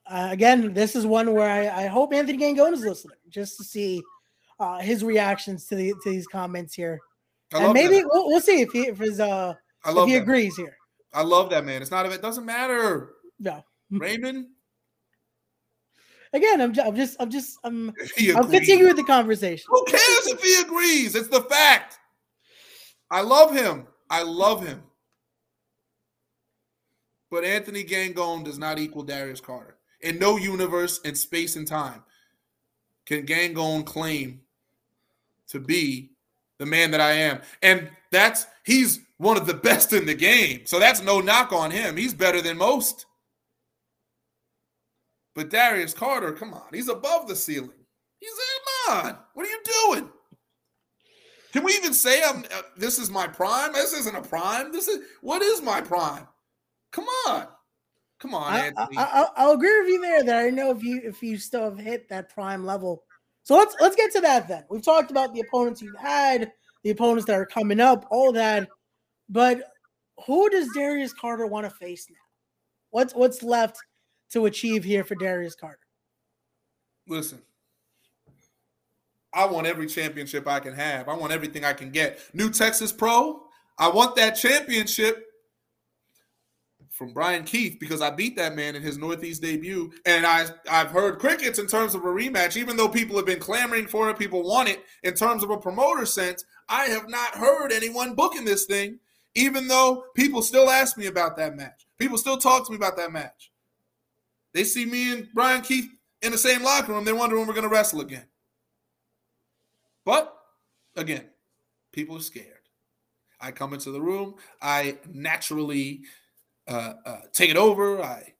uh, again, this is one where I, I hope Anthony Gangone is listening just to see uh, his reactions to the to these comments here, and maybe we'll, we'll, see if he if his uh if he that. agrees here. I love that man. It's not it doesn't matter. No, Raymond. Again, I'm just, I'm just I'm just I'm I'm continuing the conversation. Who cares if he agrees? It's the fact. I love him. I love him. But Anthony Gangone does not equal Darius Carter in no universe in space and time can Gangone claim to be the man that I am. And that's he's one of the best in the game. So that's no knock on him. He's better than most. But Darius Carter, come on, he's above the ceiling. He's come on. What are you doing? Can we even say I'm uh, this is my prime? This isn't a prime. This is what is my prime? Come on. Come on, I, Anthony. I, will agree with you there. That I know if you if you still have hit that prime level. So let's let's get to that then. We've talked about the opponents you've had, the opponents that are coming up, all that. But who does Darius Carter want to face now? What's what's left to achieve here for Darius Carter? Listen, I want every championship I can have. I want everything I can get. New Texas Pro, I want that championship from Brian Keith because I beat that man in his Northeast debut. And I, I've heard crickets in terms of a rematch, even though people have been clamoring for it, people want it in terms of a promoter sense. I have not heard anyone booking this thing, even though people still ask me about that match. People still talk to me about that match. They see me and Brian Keith in the same locker room. They wonder when we're going to wrestle again. But again, people are scared. I come into the room, I naturally uh, uh, take it over. I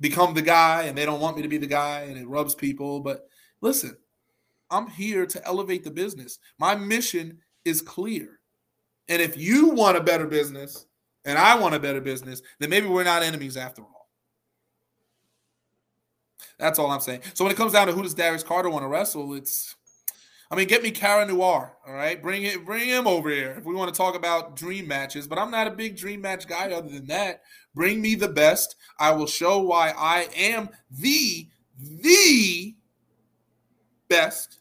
become the guy, and they don't want me to be the guy, and it rubs people. But listen, I'm here to elevate the business. My mission is clear. And if you want a better business and I want a better business, then maybe we're not enemies after all. That's all I'm saying. So when it comes down to who does Darius Carter want to wrestle, it's I mean, get me Cara Noir, all right? Bring it, bring him over here if we want to talk about dream matches. But I'm not a big dream match guy. Other than that, bring me the best. I will show why I am the the best,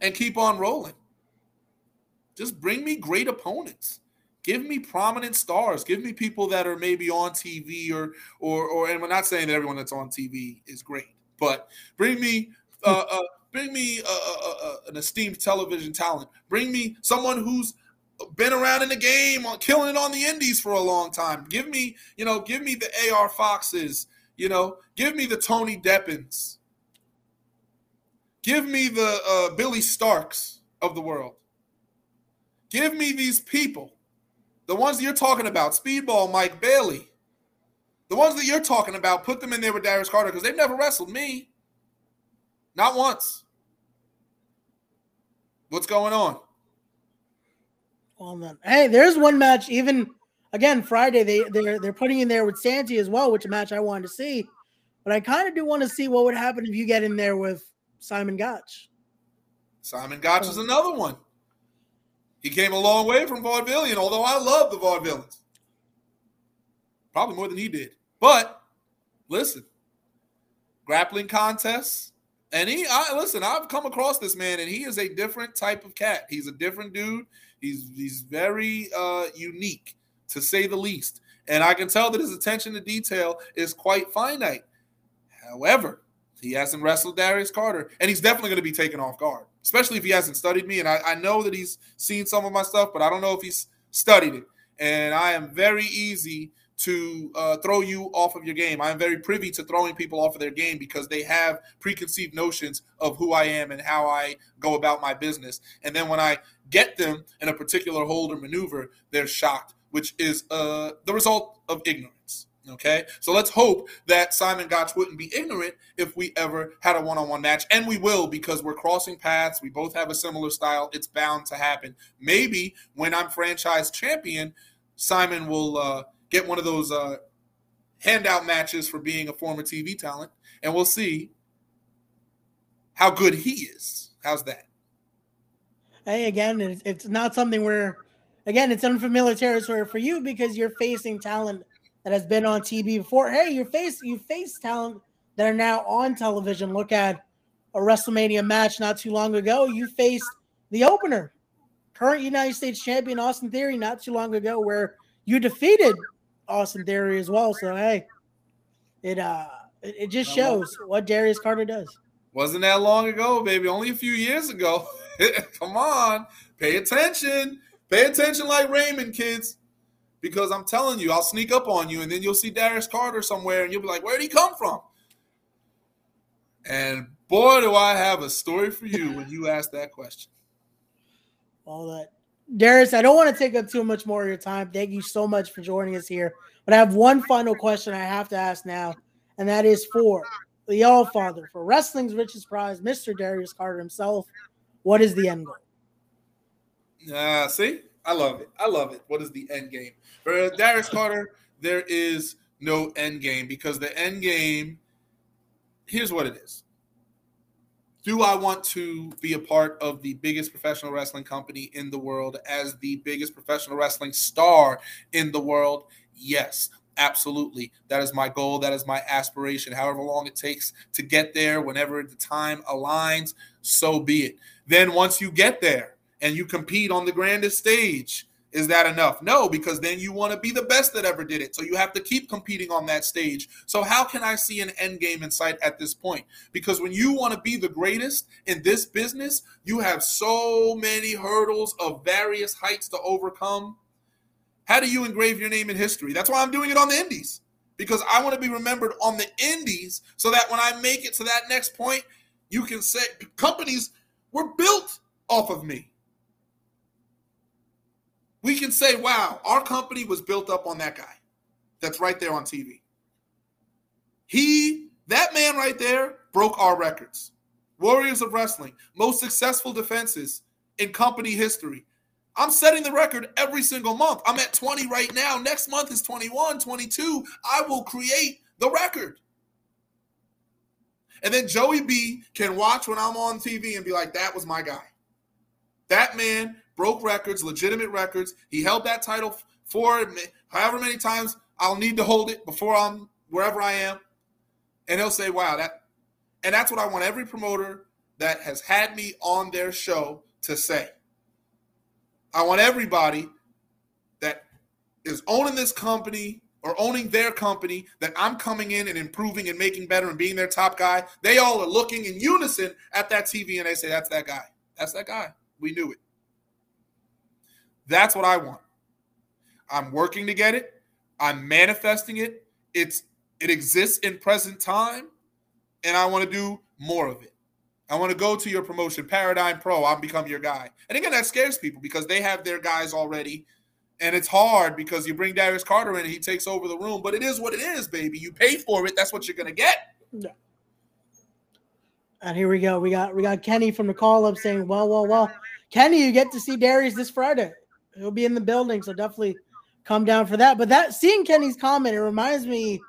and keep on rolling. Just bring me great opponents. Give me prominent stars. Give me people that are maybe on TV or or or. And we're not saying that everyone that's on TV is great, but bring me. Uh, uh, Bring me a, a, a, an esteemed television talent. Bring me someone who's been around in the game on killing it on the indies for a long time. Give me, you know, give me the AR Foxes, you know, give me the Tony Deppens. Give me the uh, Billy Starkz of the world. Give me these people. The ones that you're talking about, Speedball Mike Bailey. The ones that you're talking about, put them in there with Darius Carter because they've never wrestled me. Not once. What's going on? Well then, hey, there's one match. Even again, Friday they they're they're putting in there with Santi as well, which a match I wanted to see. But I kind of do want to see what would happen if you get in there with Simon Gotch. Simon Gotch is oh. another one. He came a long way from Vaudevillian, although I love the Vaudevillains. Probably more than he did. But listen, grappling contests, and he, I listen. I've come across this man, and he is a different type of cat. He's a different dude. He's he's very uh, unique, to say the least. And I can tell that his attention to detail is quite finite. However, he hasn't wrestled Darius Carter, and he's definitely going to be taken off guard, especially if he hasn't studied me. And I, I know that he's seen some of my stuff, but I don't know if he's studied it. And I am very easy to uh, throw you off of your game. I am very privy to throwing people off of their game because they have preconceived notions of who I am and how I go about my business. And then when I get them in a particular hold or maneuver, they're shocked, which is uh, the result of ignorance. Okay, so let's hope that Simon Gotch wouldn't be ignorant if we ever had a one on one match. And we will because we're crossing paths. We both have a similar style. It's bound to happen. Maybe when I'm franchise champion, Simon will. Uh, get one of those uh, handout matches for being a former TV talent, and we'll see how good he is. How's that? Hey, again, it's, it's not something where, again, it's unfamiliar territory for you because you're facing talent that has been on TV before. Hey, you face you face talent that are now on television. Look at a WrestleMania match not too long ago. You faced the opener, current United States champion Austin Theory, not too long ago, where you defeated Austin Theory as well. So hey, it uh it, it just shows what Darius Carter does. Wasn't that long ago, baby? Only a few years ago. Come on, pay attention. Pay attention like Raymond, kids. Because I'm telling you, I'll sneak up on you, and then you'll see Darius Carter somewhere, and you'll be like, "Where'd he come from?" And boy, do I have a story for you when you ask that question. All that Darius, I don't want to take up too much more of your time. Thank you so much for joining us here. But I have one final question I have to ask now, and that is for the All Father, for wrestling's richest prize, Mr. Darius Carter himself. What is the end goal? Uh, see, I love it. I love it. What is the end game? For Darius Carter, there is no end game because the end game, here's what it is do I want to be a part of the biggest professional wrestling company in the world as the biggest professional wrestling star in the world? Yes, absolutely. That is my goal. That is my aspiration. However long it takes to get there, whenever the time aligns, so be it. Then once you get there and you compete on the grandest stage, Is that enough? No, because then you want to be the best that ever did it. So you have to keep competing on that stage. So how can I see an end game in sight at this point? Because when you want to be the greatest in this business, you have so many hurdles of various heights to overcome. How do you engrave your name in history? That's why I'm doing it on the indies. Because I want to be remembered on the indies so that when I make it to that next point, you can say companies were built off of me we can say, wow, our company was built up on that guy that's right there on TV. He, that man right there, broke our records. Warriors of Wrestling, most successful defenses in company history. I'm setting the record every single month. I'm at 20 right now. Next month is 21, 22. I will create the record. And then Joey B can watch when I'm on TV and be like, that was my guy. That man broke records, legitimate records. He held that title for however many times I'll need to hold it before I'm wherever I am. And he'll say, wow, that, and that's what I want every promoter that has had me on their show to say. I want everybody that is owning this company or owning their company that I'm coming in and improving and making better and being their top guy. They all are looking in unison at that TV and they say, that's that guy. That's that guy. We knew it. That's what I want. I'm working to get it. I'm manifesting it. It's it exists in present time, and I want to do more of it. I want to go to your promotion, Paradigm Pro. I'll become your guy. And again, that scares people because they have their guys already. And it's hard because you bring Darius Carter in and he takes over the room. But it is what it is, baby. You pay for it. That's what you're gonna get. Yeah. And here we go. We got we got Kenny from the call up saying, Well, well, well, Kenny, you get to see Darius this Friday he'll be in the building, so definitely come down for that. But that seeing Kenny's comment, it reminds me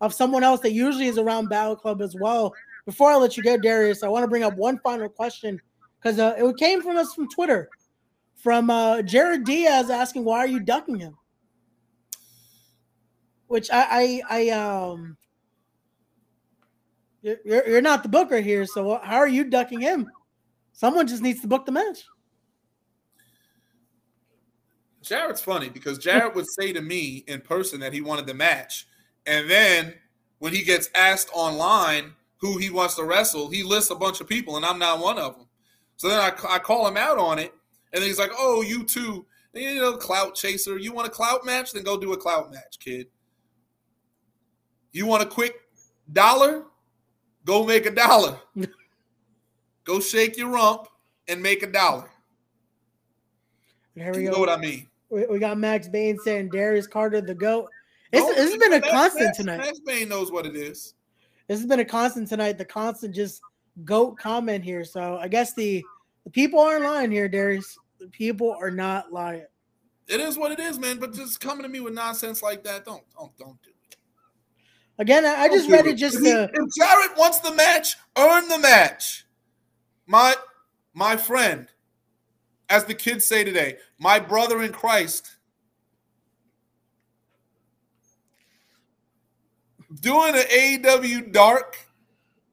of someone else that usually is around Battle Club as well. Before I let you go, Darius, I want to bring up one final question because uh, it came from us from Twitter, from uh, Jared Diaz asking, "Why are you ducking him?" Which I, I, I um, you're, you're not the booker here, so how are you ducking him? Someone just needs to book the match. Jared's funny because Jared would say to me in person that he wanted the match. And then when he gets asked online who he wants to wrestle, he lists a bunch of people, and I'm not one of them. So then I, I call him out on it. And then he's like, oh, you too. You know, clout chaser. You want a clout match? Then go do a clout match, kid. You want a quick dollar? Go make a dollar. go shake your rump and make a dollar. Here we you know what I mean? We, we got Max Bain saying Darius Carter the goat. It's, no, it's been a constant Max, tonight. Max Bain knows what it is. This has been a constant tonight. The constant just goat comment here. So I guess the the people aren't lying here, Darius. The people are not lying. It is what it is, man. But just coming to me with nonsense like that, don't don't don't do it. Again, I, I just read it just if, to. He, if Jared wants the match, earn the match. My my friend, as the kids say today, my brother in Christ. Doing an AEW dark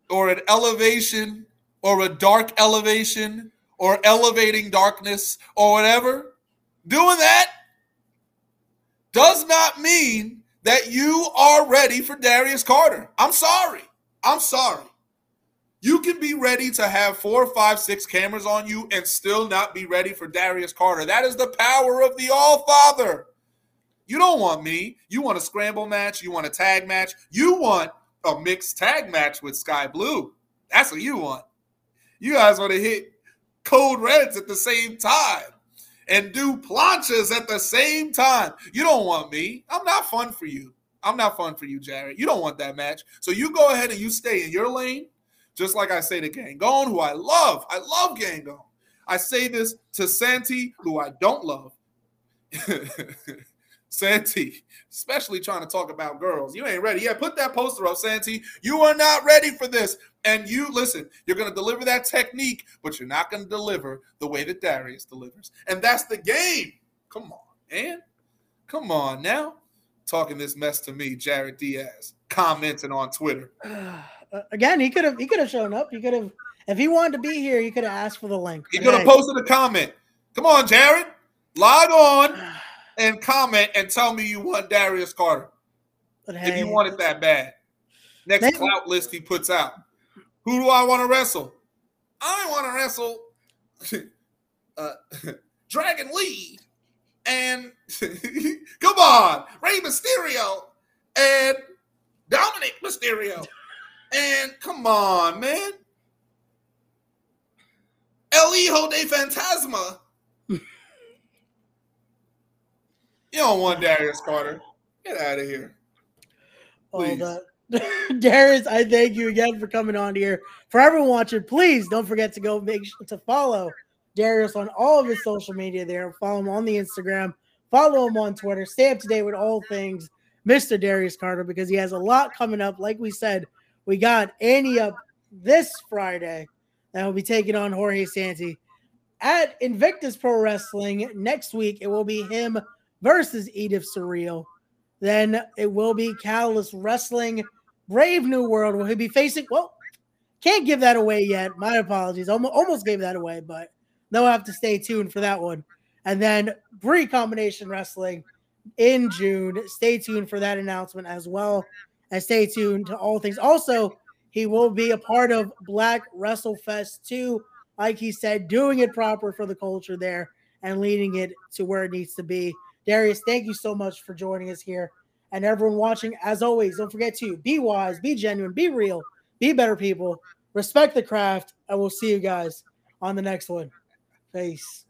or an elevation or a dark elevation or elevating darkness or whatever, doing that does not mean that you are ready for Darius Carter. I'm sorry. I'm sorry. You can be ready to have four, five, six cameras on you and still not be ready for Darius Carter. That is the power of the All Father. You don't want me. You want a scramble match. You want a tag match. You want a mixed tag match with Skye Blue. That's what you want. You guys want to hit code reds at the same time and do planchas at the same time. You don't want me. I'm not fun for you. I'm not fun for you, Jared. You don't want that match. So you go ahead and you stay in your lane just like I say to Gangone, who I love. I love Gangone. I say this to Santi, who I don't love. Santi, especially trying to talk about girls. You ain't ready. Yeah, put that poster up, Santi. You are not ready for this. And you listen, you're going to deliver that technique, but you're not going to deliver the way that Darius delivers. And that's the game. Come on, man. Come on now. Talking this mess to me, Jared Diaz, commenting on Twitter. Uh, again, he could have he could have shown up. He could have if he wanted to be here, he could have asked for the link. He could have posted a comment. Come on, Jared, log on. and comment and tell me you want Darius Carter. But if you want it that bad. Next maybe. clout list he puts out. Who do I want to wrestle? I want to wrestle uh, Dragon Lee and come on, Rey Mysterio and Dominic Mysterio. And come on, man. El Hijo de Fantasma. you don't want Darius Carter. Get out of here. Please. Darius, I thank you again for coming on here. For everyone watching, please don't forget to go make sure to follow Darius on all of his social media there. Follow him on the Instagram, follow him on Twitter. Stay up to date with all things Mr. Darius Carter because he has a lot coming up. Like we said, we got Annie up this Friday that will be taking on Jorge Santi at Invictus Pro Wrestling next week. It will be him versus Edith Surreal. Then it will be Catalyst Wrestling Brave New World will he be facing? Well, can't give that away yet. My apologies. Almost, gave that away, but they'll have to stay tuned for that one. And then Brii Combination Wrestling in June. Stay tuned for that announcement as well. And stay tuned to all things. Also, he will be a part of Black Wrestle Fest too. Like he said, doing it proper for the culture there and leading it to where it needs to be. Darius, thank you so much for joining us here and everyone watching, as always, don't forget to be wise, be genuine, be real, be better people, respect the craft, and we'll see you guys on the next one. Peace.